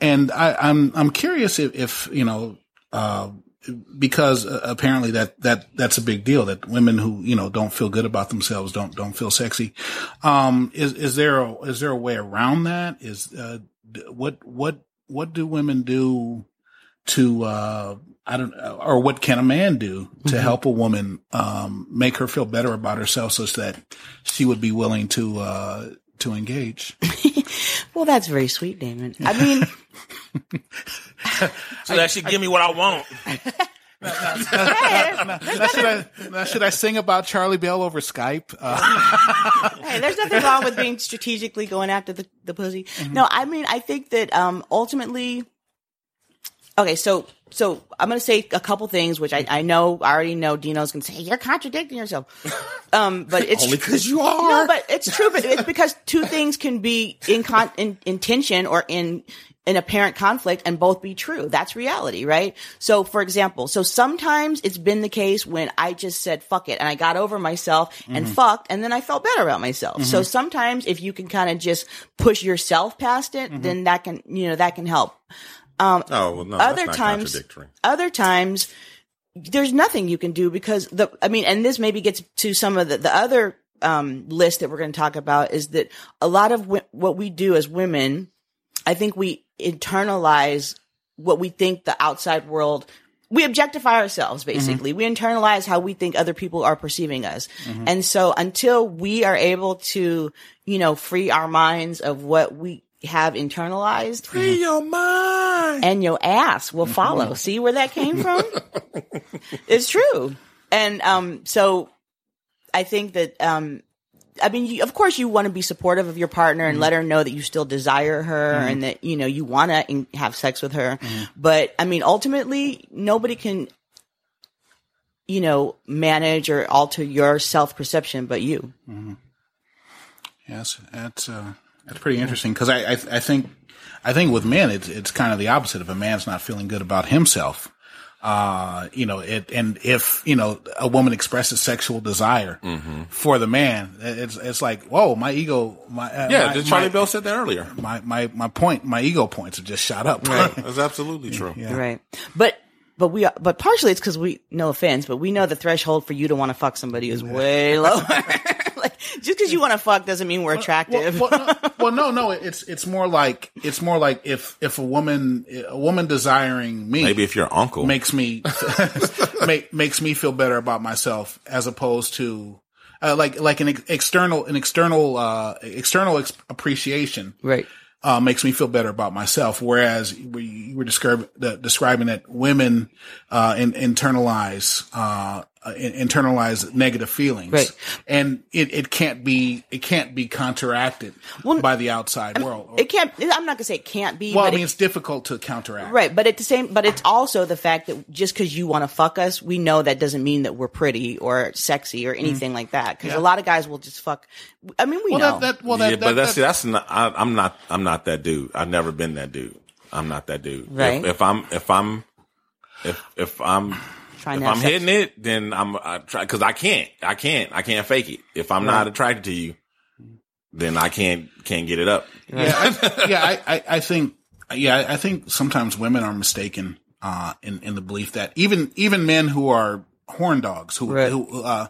And I, I'm I'm curious if, if you know uh, because uh, apparently that that that's a big deal that women who you know don't feel good about themselves don't don't feel sexy. Um, is is there a, is there a way around that? Is uh, what what what do women do to uh, I don't or what can a man do to help a woman um, make her feel better about herself such that she would be willing to uh, to engage. Well, that's very sweet, Damon. I mean, So that should give me what I want. now, should I, now should I sing about Charlie Bell over Skype? Uh, hey, there's nothing wrong with being strategically going after the, the pussy. No, I mean, I think that um, ultimately, okay, so so I'm going to say a couple things, which I, I know, I already know Dino's going to say, you're contradicting yourself. Um, but it's Only 'cause you are. No, but it's true. But it's because two things can be in con- in, in tension or in in apparent conflict and both be true. That's reality, right? So, for example, so sometimes it's been the case when I just said fuck it and I got over myself and mm-hmm. fucked and then I felt better about myself. So mm-hmm. sometimes if you can kind of just push yourself past it, mm-hmm. then that can, you know, that can help. Um, oh well, no. Other times, other times, there's nothing you can do because the, I mean, and this maybe gets to some of the, the other, um, list that we're going to talk about is that a lot of w- what we do as women, I think we internalize what we think the outside world, we objectify ourselves basically. We internalize how we think other people are perceiving us. And so until we are able to, you know, free our minds of what we have internalized, Free your mind. and your ass will follow. See where that came from? it's true. And um so I think that um I mean, you, of course, you want to be supportive of your partner and let her know that you still desire her and that you know you want to in- have sex with her. But I mean, ultimately, nobody can, you know, manage or alter your self perception but you. yes, that's uh, that's pretty interesting because I, I I think I think with men it's it's kind of the opposite. If a man's not feeling good about himself, uh, you know, it and if you know a woman expresses sexual desire for the man, it's it's like whoa, my ego, my uh, Yeah, my, Charlie my, Bell said that earlier. My my my point, my ego points have just shot up. That's absolutely true. Right. But but we but partially it's because we no offense, but we know the threshold for you to want to fuck somebody is way lower. like just because you want to fuck doesn't mean we're attractive. Well, well, no, well, no, no. It's it's more like it's more like if if a woman a woman desiring me Maybe if your uncle makes me make, makes me feel better about myself as opposed to uh, like like an ex- external an external uh external ex- appreciation right. Uh, makes me feel better about myself. Whereas we were describing that women uh, in, internalize uh, uh, in, internalize negative feelings, Right. And it, it can't be it can't be counteracted Well, by the outside world. It can't. I'm not gonna say it can't be. well, I mean, it- it's difficult to counteract. Right, but at the same, but it's also the fact that just because you want to fuck us, we know that doesn't mean that we're pretty or sexy or anything like that. Because Yeah. a lot of guys will just fuck. I mean, we Well, know. that, that well, that, yeah, that, but that's that- that's not. I, I'm not. I'm not that dude. I've never been that dude. I'm not that dude. Right. If, if I'm if I'm if if I'm Trying if to have I'm sex. hitting it, then I'm I try because I can't. I can't. I can't fake it. If I'm not attracted to you, then I can't can't get it up. yeah, I, yeah, I, I, I think, yeah, I think sometimes women are mistaken, uh, in, in the belief that even, even men who are horn dogs, who, Right. who, uh,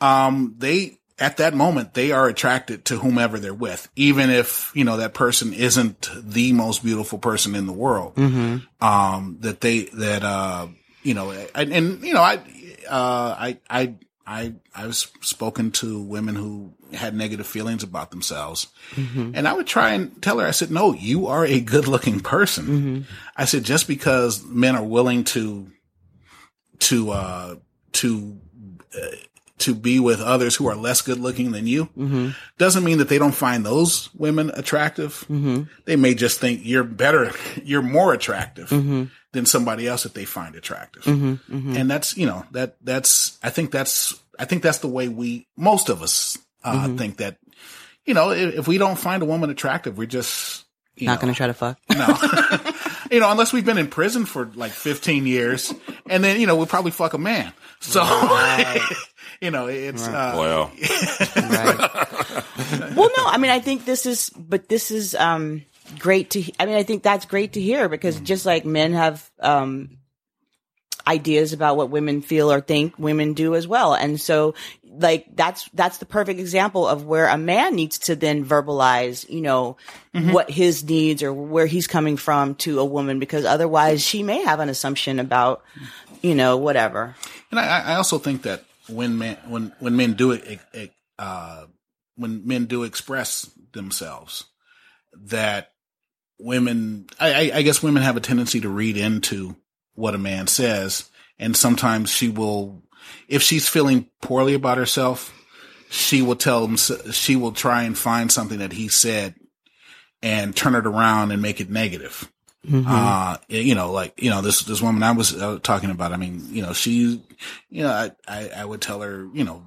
um, they, at that moment, they are attracted to whomever they're with, even if, you know, that person isn't the most beautiful person in the world. Um, that they, that, uh, you know, and, and you know, I, uh, I, I, I, I've spoken to women who had negative feelings about themselves. And I would try and tell her, I said, no, you are a good looking person. I said, just because men are willing to, to, uh, to, uh, to be with others who are less good looking than you doesn't mean that they don't find those women attractive. They may just think you're better, you're more attractive than somebody else that they find attractive. And that's, you know, that, that's, I think that's, I think that's the way we, most of us, uh, think that, you know, if, if we don't find a woman attractive, we're just, you not gonna try to fuck. no. you know, unless we've been in prison for like 15 years and then, you know, we'll probably fuck a man. So, you know, it's, uh, Well, right. well, no, I mean, I think this is, but this is um great to. I mean, I think that's great to hear because just like men have um ideas about what women feel or think, women do as well, and so like that's that's the perfect example of where a man needs to then verbalize, you know, what his needs or where he's coming from to a woman because otherwise she may have an assumption about, you know, whatever. And I, I also think that when men when when men do it, uh, when men do express themselves, that women, I, I, I guess women have a tendency to read into what a man says, and sometimes she will, if she's feeling poorly about herself, she will tell him, she will try and find something that he said and turn it around and make it negative. Uh, you know, like, you know, this, this woman I was uh, talking about, I mean, you know, she, you know, I, I, I would tell her, you know,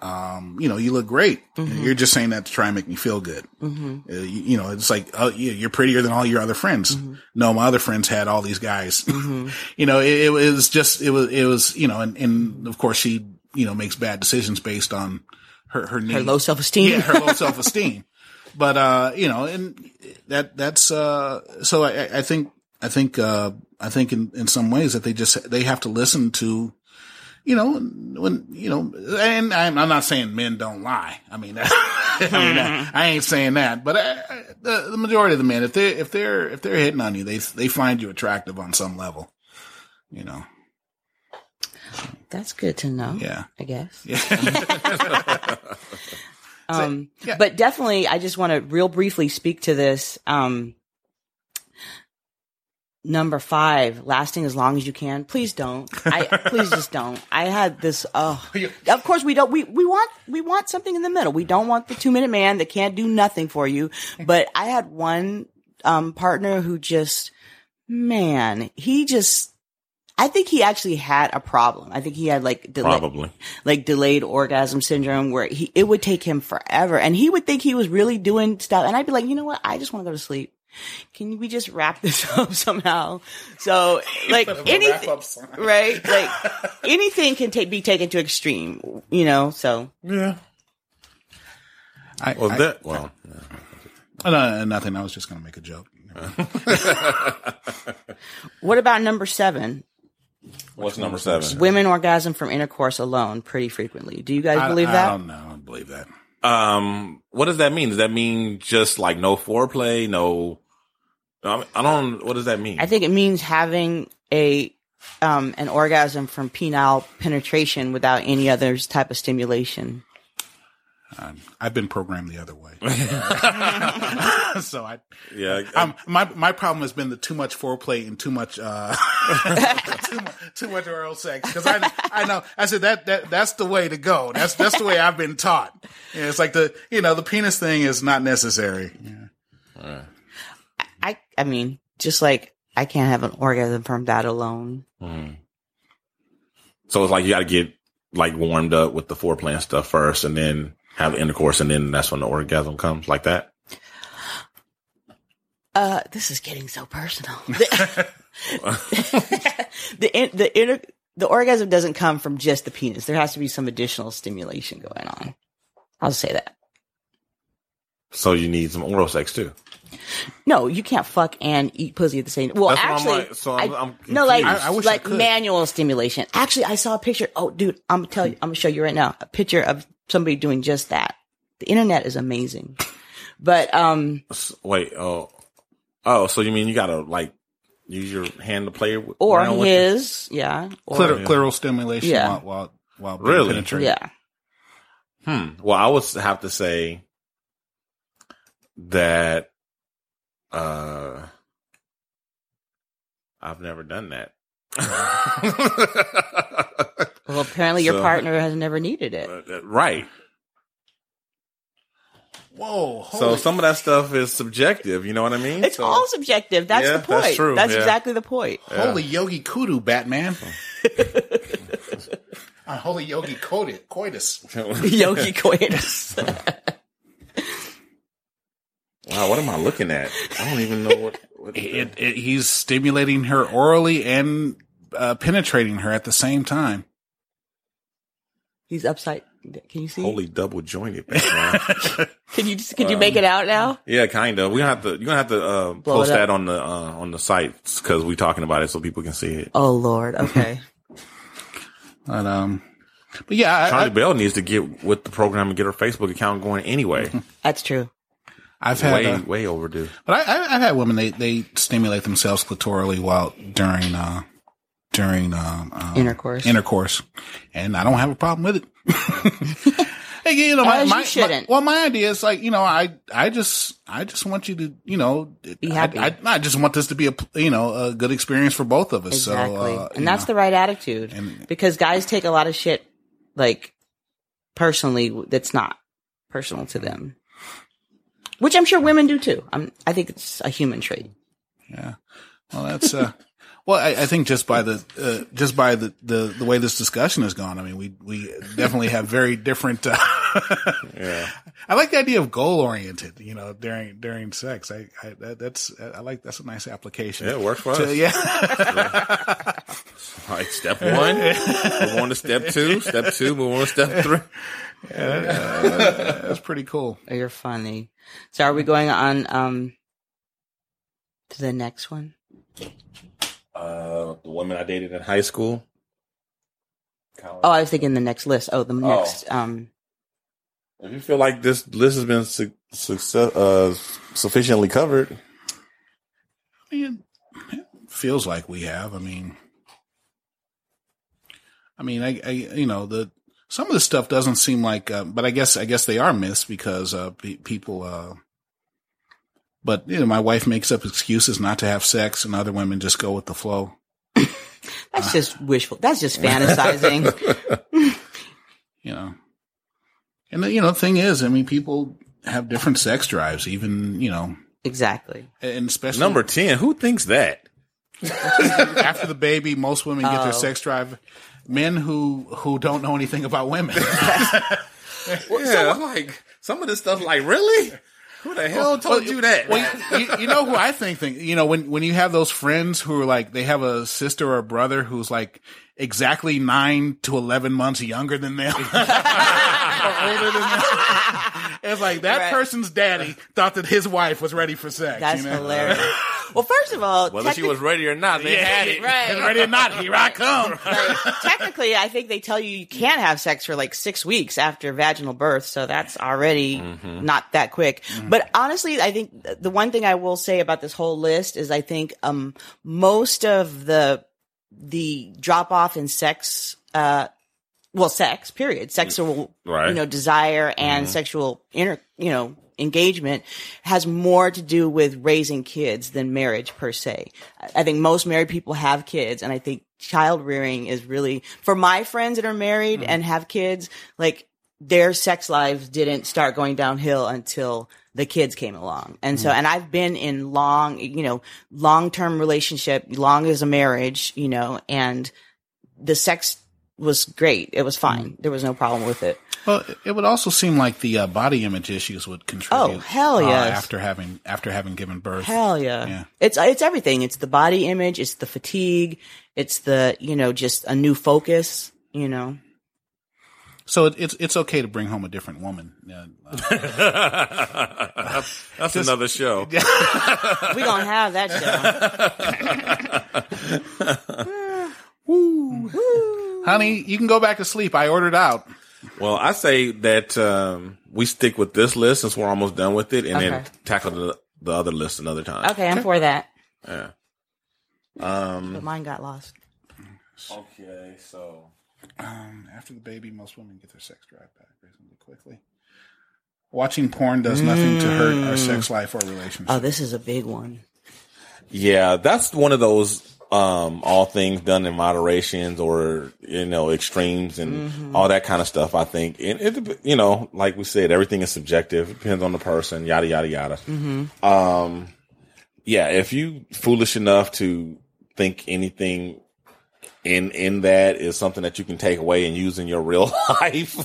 um, you know, you look great. You're just saying that to try and make me feel good. Uh, you, you know, it's like, oh, yeah, you're prettier than all your other friends. No, my other friends had all these guys. you know, it, it was just, it was, it was, you know, and, and of course she, you know, makes bad decisions based on her, her, Her low self esteem. yeah, her low self esteem. But uh, you know, and that that's uh, so I, I think I think uh, I think in, in some ways that they just they have to listen to, you know, when you know, and I'm, I'm not saying men don't lie. I mean, I, mean I, ain't saying that, but I, I, the, the majority of the men, if they're if they're if they're hitting on you, they they find you attractive on some level. You know, That's good to know. yeah. I guess. Yeah. Um, yeah. but definitely, I just want to real briefly speak to this. Um, number five, lasting as long as you can. Please don't. I please just don't. I had this. Oh, of course we don't. We we want we want something in the middle. We don't want the two minute man that can't do nothing for you. But I had one um partner who just man, he just. I think he actually had a problem. I think he had like Probably. like delayed orgasm syndrome where he, it would take him forever and he would think he was really doing stuff. And I'd be like, you know what? I just want to go to sleep. Can we just wrap this up somehow? So like anything, right? Like anything can take, be taken to extreme, you know? So Yeah. I, Well, I- that well, oh, no, nothing. I was just going to make a joke. what about number seven? what's number seven? Women orgasm from intercourse alone pretty frequently. Do you guys I, believe I that? don't know. I don't believe that. Um, what does that mean? Does that mean just like no foreplay, no? I don't. What does that mean? I think it means having a um, an orgasm from penile penetration without any other type of stimulation. Um, I've been programmed the other way. so I, yeah, um, my my problem has been the too much foreplay and too much uh, too, much, too much oral sex because I I know I said that that that's the way to go. That's that's the way I've been taught. Yeah, it's like the you know the penis thing is not necessary. Yeah. I I mean, just like I can't have an orgasm from that alone. so it's like you got to get like warmed up with the foreplay and stuff first, and then have intercourse, and then that's when the orgasm comes, like that. Uh, this is getting so personal. The the the, inter- the orgasm doesn't come from just the penis. There has to be some additional stimulation going on. I'll say that. So you need some oral sex too. No, you can't fuck and eat pussy at the same. Time. Well, That's what I'm actually, like- so I'm- I- I'm no, like. I- I wish like could. manual stimulation. Actually, I saw a picture. Oh, dude, I'm gonna tell you. I'm gonna show you right now a picture of somebody doing just that. The internet is amazing, but um, Wait, oh, oh, so you mean you gotta like use your hand to play with, or around with his, yeah, or, Clitor, clitoral stimulation Yeah. while while, while being Really? penetrated. yeah. Hmm. Well, I would have to say that uh I've never done that. Well, apparently your So- partner has never needed it. right. Whoa. So some of that stuff is subjective. You know what I mean? It's So- all subjective. That's Yeah, the point. that's true, yeah. exactly the point. Holy Yogi Kudu, Batman. Uh, holy Yogi coitus. coitus. Yogi coitus. Wow. What am I looking at? I don't even know what. what It, it, he's stimulating her orally and uh, penetrating her at the same time. He's upside. Can you see? Holy double jointed. Batman. Can you can you make it out now? yeah, kind of. We gonna have to. You're gonna have to uh, post that on the uh, on the site because we're talking about it so people can see it. Oh Lord. Okay. But um, but yeah, I, Charlie I, Bell needs to get with the program and get her Facebook account going anyway. That's true. I've had, way uh, way overdue. but I, I, I've had women they they stimulate themselves clitorally while during uh during um, um, Intercourse. intercourse, and I don't have a problem with it. Hey, you know, my, As you my, shouldn't. my- well, my idea is like, you know, I, I just, I just want you to, you know, Be happy. I, I, just want this to be a, you know, a good experience for both of us. Exactly. So, uh, and that's the right attitude And- because guys take a lot of shit like personally that's not personal to them. Which I'm sure women do too. I'm, I think it's a human trait. Yeah. Well, that's uh. Well, I, I think just by the uh, just by the, the the way this discussion has gone, I mean, we we definitely have very different. Uh, Yeah. I like the idea of goal oriented. You know, during during sex, I, I that, that's I like that's a nice application. Yeah, it works for To- us. yeah. Like step one, move on to step two. Step two, move on to step three. That's pretty cool. Oh, You're funny. So are we going on um to the next one? Uh, the woman I dated in high school. Oh, I was thinking the next list. Oh, the next um If you feel like this list has been su- success, uh, sufficiently covered, I mean, it feels like we have. I mean, I mean, I, I you know, the some of the stuff doesn't seem like, uh, but I guess I guess they are myths because uh, pe- people. Uh, but you know, my wife makes up excuses not to have sex, and other women just go with the flow. that's just wishful. That's just fantasizing. You know, and the, you know, the thing is, I mean, people have different sex drives, even you know, exactly. and especially number ten. Who thinks that? after the baby, most women get their Oh. sex drive. Men who who don't know anything about women. yeah, like some of this stuff. Like really, who the hell told you that? Well, you, you know who I think think you know when when you have those friends who are like they have a sister or a brother who's like exactly nine to eleven months younger than them, or older than them. It's like that Right. person's daddy thought that his wife was ready for sex. That's you know? hilarious. Well, first of all, Whether she was ready or not, they had it. Right. And ready or not, here I come. Like, technically, I think they tell you you can't have sex for like six weeks after vaginal birth, so that's already not that quick. But honestly, I think the one thing I will say about this whole list is I think um most of the the drop off in sex uh well sex period sexual Right. you know desire and sexual inter you know engagement has more to do with raising kids than marriage per se. I- think most married people have kids and I think child rearing is really for my friends that are married mm-hmm. and have kids like their sex lives didn't start going downhill until the kids came along. And so, mm-hmm. and I've been in long, you know, long term relationship, long as a marriage, you know, and the sex was great. It was fine. There was no problem with it. Well, it would also seem like the uh, body image issues would contribute. Oh, hell uh, after having after having given birth. Hell yeah. Yeah. It's it's everything. It's the body image, it's the fatigue, it's the, you know, just a new focus, you know. So it, it's it's okay to bring home a different woman. Uh, uh, That's another show. We gonna have that show. Honey, you can go back to sleep. I ordered out. Well, I say that um, we stick with this list since we're almost done with it, and then tackle the, the other list another time. Okay, I'm for that. Yeah. Um. But mine got lost. Okay. So. Um, after the baby, most women get their sex drive back reasonably quickly. Watching porn does nothing to hurt our sex life or relationship. Oh, this is a big one. Yeah, that's one of those um all things done in moderations or you know extremes and all that kind of stuff. I think and it you know like we said everything is subjective. It depends on the person. Yada yada yada. Um, yeah, if you foolish enough to think anything in in that is something that you can take away and use in your real life,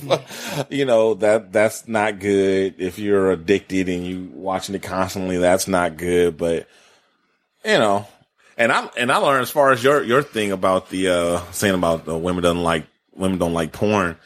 you know that that's not good. If you're addicted and you watching it constantly, that's not good. But you know, and I and I learned as far as your your thing about the uh saying about the women don't like women don't like porn.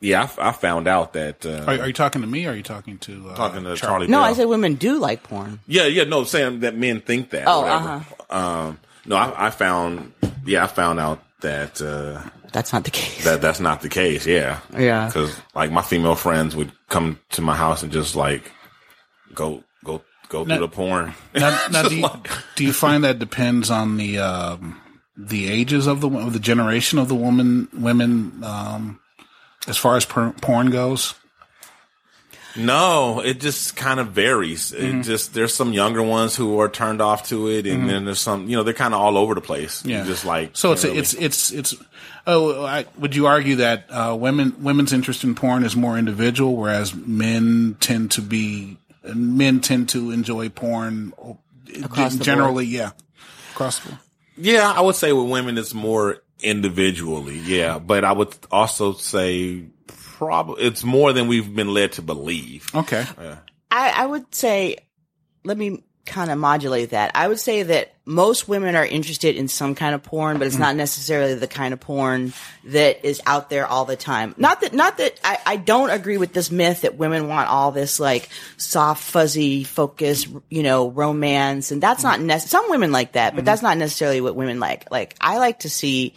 Yeah, I, I found out that uh, are, are you talking to me? or Are you talking to uh, talking to Charlie. No, Bell. I said women do like porn. Yeah, yeah, no, saying that men think that. Oh, whatever. Um, no, I, I found, yeah, I found out that uh, That's not the case. that that's not the case. Yeah, Yeah. because like my female friends would come to my house and just like go go Now- through the porn. Now, now do, you, do you find that depends on the um, the ages of the of the generation of the woman women um, as far as per- porn goes? No, it just kind of varies. Mm-hmm. It just there's some younger ones who are turned off to it, and then there's some you know they're kind of all over the place. Yeah. just like So it's really- it's it's it's. Oh, I, would you argue that uh, women women's interest in porn is more individual, whereas men tend to be men tend to enjoy porn oh, Across the generally? Yeah, across the board. yeah. I would say with women it's more individually, yeah. But I would also say probably it's more than we've been led to believe. Okay. I, I would say, let me kind of modulate that. I would say that most women are interested in some kind of porn, but it's not mm-hmm. necessarily the kind of porn that is out there all the time. Not that, not that I, I don't agree with this myth that women want all this like soft, fuzzy focus, you know, romance. And that's mm-hmm. not necessary. Some women like that, but mm-hmm. that's not necessarily what women like. Like, I like to see,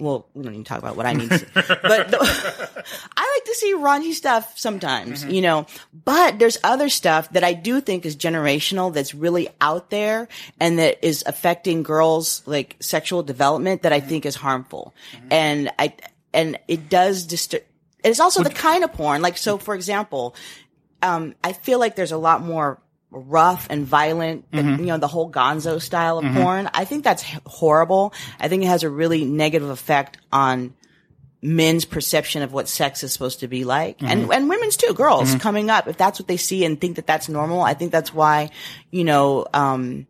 well, we don't even talk about what I need to. But the, I like to see raunchy stuff sometimes, mm-hmm. you know, but there's other stuff that I do think is generational that's really out there and that is affecting girls like sexual development that I mm-hmm. think is harmful. Mm-hmm. And I, and it does disturb, it's also the kind of porn. Like, so for example, um, I feel like there's a lot more rough and violent, than, mm-hmm. you know, the whole gonzo style of mm-hmm. porn. I think that's horrible. I think it has a really negative effect on men's perception of what sex is supposed to be like mm-hmm. and, and women's too, girls coming up. If that's what they see and think that that's normal, I think that's why, you know, um,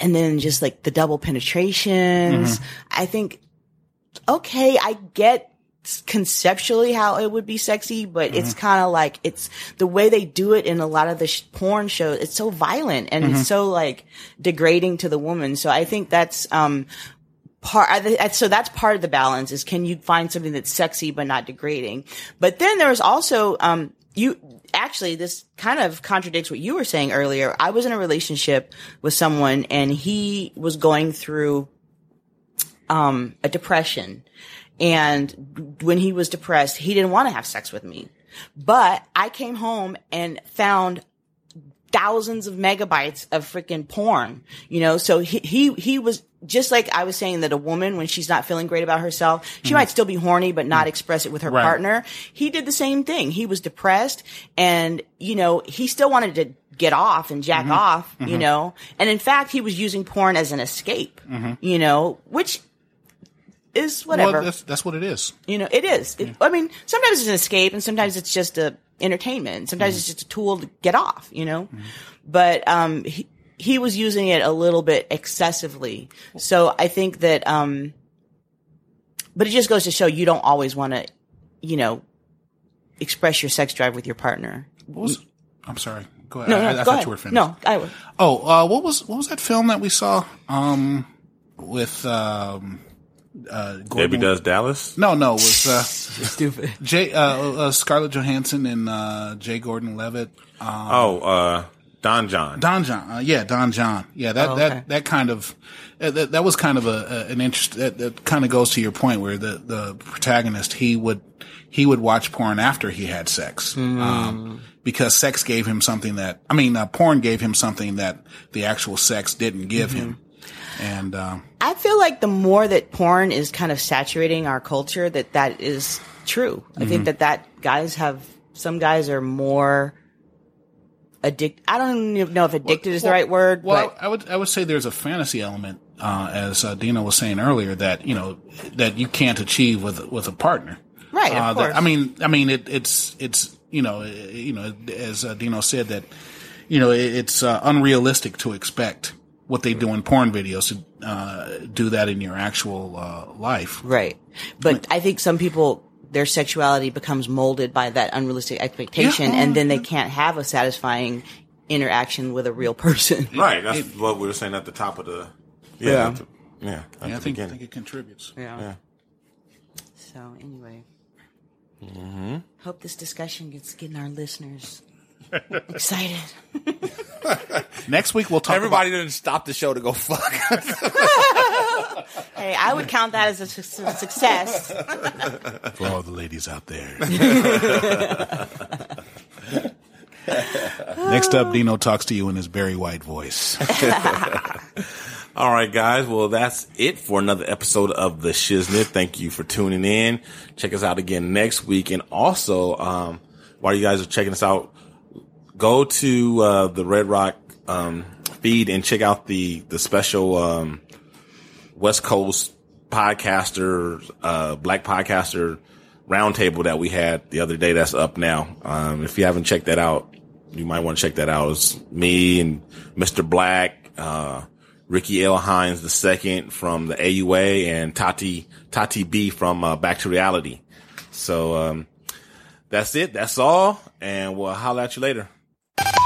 and then just like the double penetrations. I think, okay, I get conceptually how it would be sexy, but it's kind of like it's the way they do it in a lot of the sh- porn shows. It's so violent and it's so like degrading to the woman. So I think that's, um, part, so that's part of the balance is can you find something that's sexy but not degrading? But then there's also, um, you, actually this kind of contradicts what you were saying earlier. I was in a relationship with someone and he was going through, um, a depression. And when he was depressed, he didn't want to have sex with me. But I came home and found thousands of megabytes of freaking porn, you know? So he, he, he was just like I was saying that a woman, when she's not feeling great about herself, she mm-hmm. might still be horny, but not mm-hmm. express it with her Right. partner. He did the same thing. He was depressed and, you know, he still wanted to get off and jack mm-hmm. off, you know? And in fact, he was using porn as an escape, you know, which is whatever. Well, that's that's what it is. You know, it is. It, I mean, sometimes it's an escape, and sometimes it's just a entertainment. Sometimes it's just a tool to get off. You know, but um, he, he was using it a little bit excessively. So I think that, um, but it just goes to show you don't always want to, you know, express your sex drive with your partner. What was? I'm sorry. Go ahead. No, no, I, I thought ahead. you were finished. No, I would. Oh, uh, what was what was that film that we saw? Um, with um, uh, Gordon, Debbie does Dallas. No, no, it was uh, Stupid. Jay uh, uh, Scarlett Johansson and uh, Jay Gordon Levitt. Oh, uh, Don Jon. Don Jon, uh, yeah, Don Jon, yeah. That Oh, okay. that that kind of uh, that, that was kind of a, a an interest. That, that kind of goes to your point where the the protagonist he would he would watch porn after he had sex, Hmm. um, because sex gave him something that I mean, uh, porn gave him something that the actual sex didn't give him, Mm-hmm. And uh, I feel like the more that porn is kind of saturating our culture, that that is true. I Mm-hmm. think that that guys have some guys are more addicted. I don't even know if addicted is the right word, Well, but I would I would say there's a fantasy element, uh, as uh, Dina was saying earlier, that you know that you can't achieve with with a partner. Right, of Uh, that- course. I mean, I mean, it, it's it's you know you know as uh, Dino said that you know it, it's uh, unrealistic to expect what they do in porn videos to uh, do that in your actual uh, life. right. But I think some people their sexuality becomes molded by that unrealistic expectation, Yeah, and then they can't have a satisfying interaction with a real person. Right. That's what we were saying at the top of the. Yeah. Yeah. the- yeah. Yeah, I think I think it contributes. Yeah. Yeah. So anyway, hope this discussion gets getting our listeners excited. Next week we'll talk. Everybody didn't stop the show to go fuck. Hey, I would count that as a su- su- success. for all the ladies out there. Next up, Dino talks to you in his very white voice. All right, guys. Well, that's it for another episode of the Shiznit. Thank you for tuning in. Check us out again next week. And also, um, while you guys are checking us out, go to, uh, the Red Rock, um, feed and check out the, the special, um, West Coast podcaster, uh, black podcaster roundtable that we had the other day that's up now. Um, if you haven't checked that out, you might want to check that out. It's me and Mr. Black, uh, Ricky L. Hines the second from the AUA and Tati, Tati B from, uh, Back to Reality. So, um, that's it. That's all. And we'll holler at you later.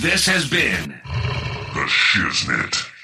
This has been The Shiznit.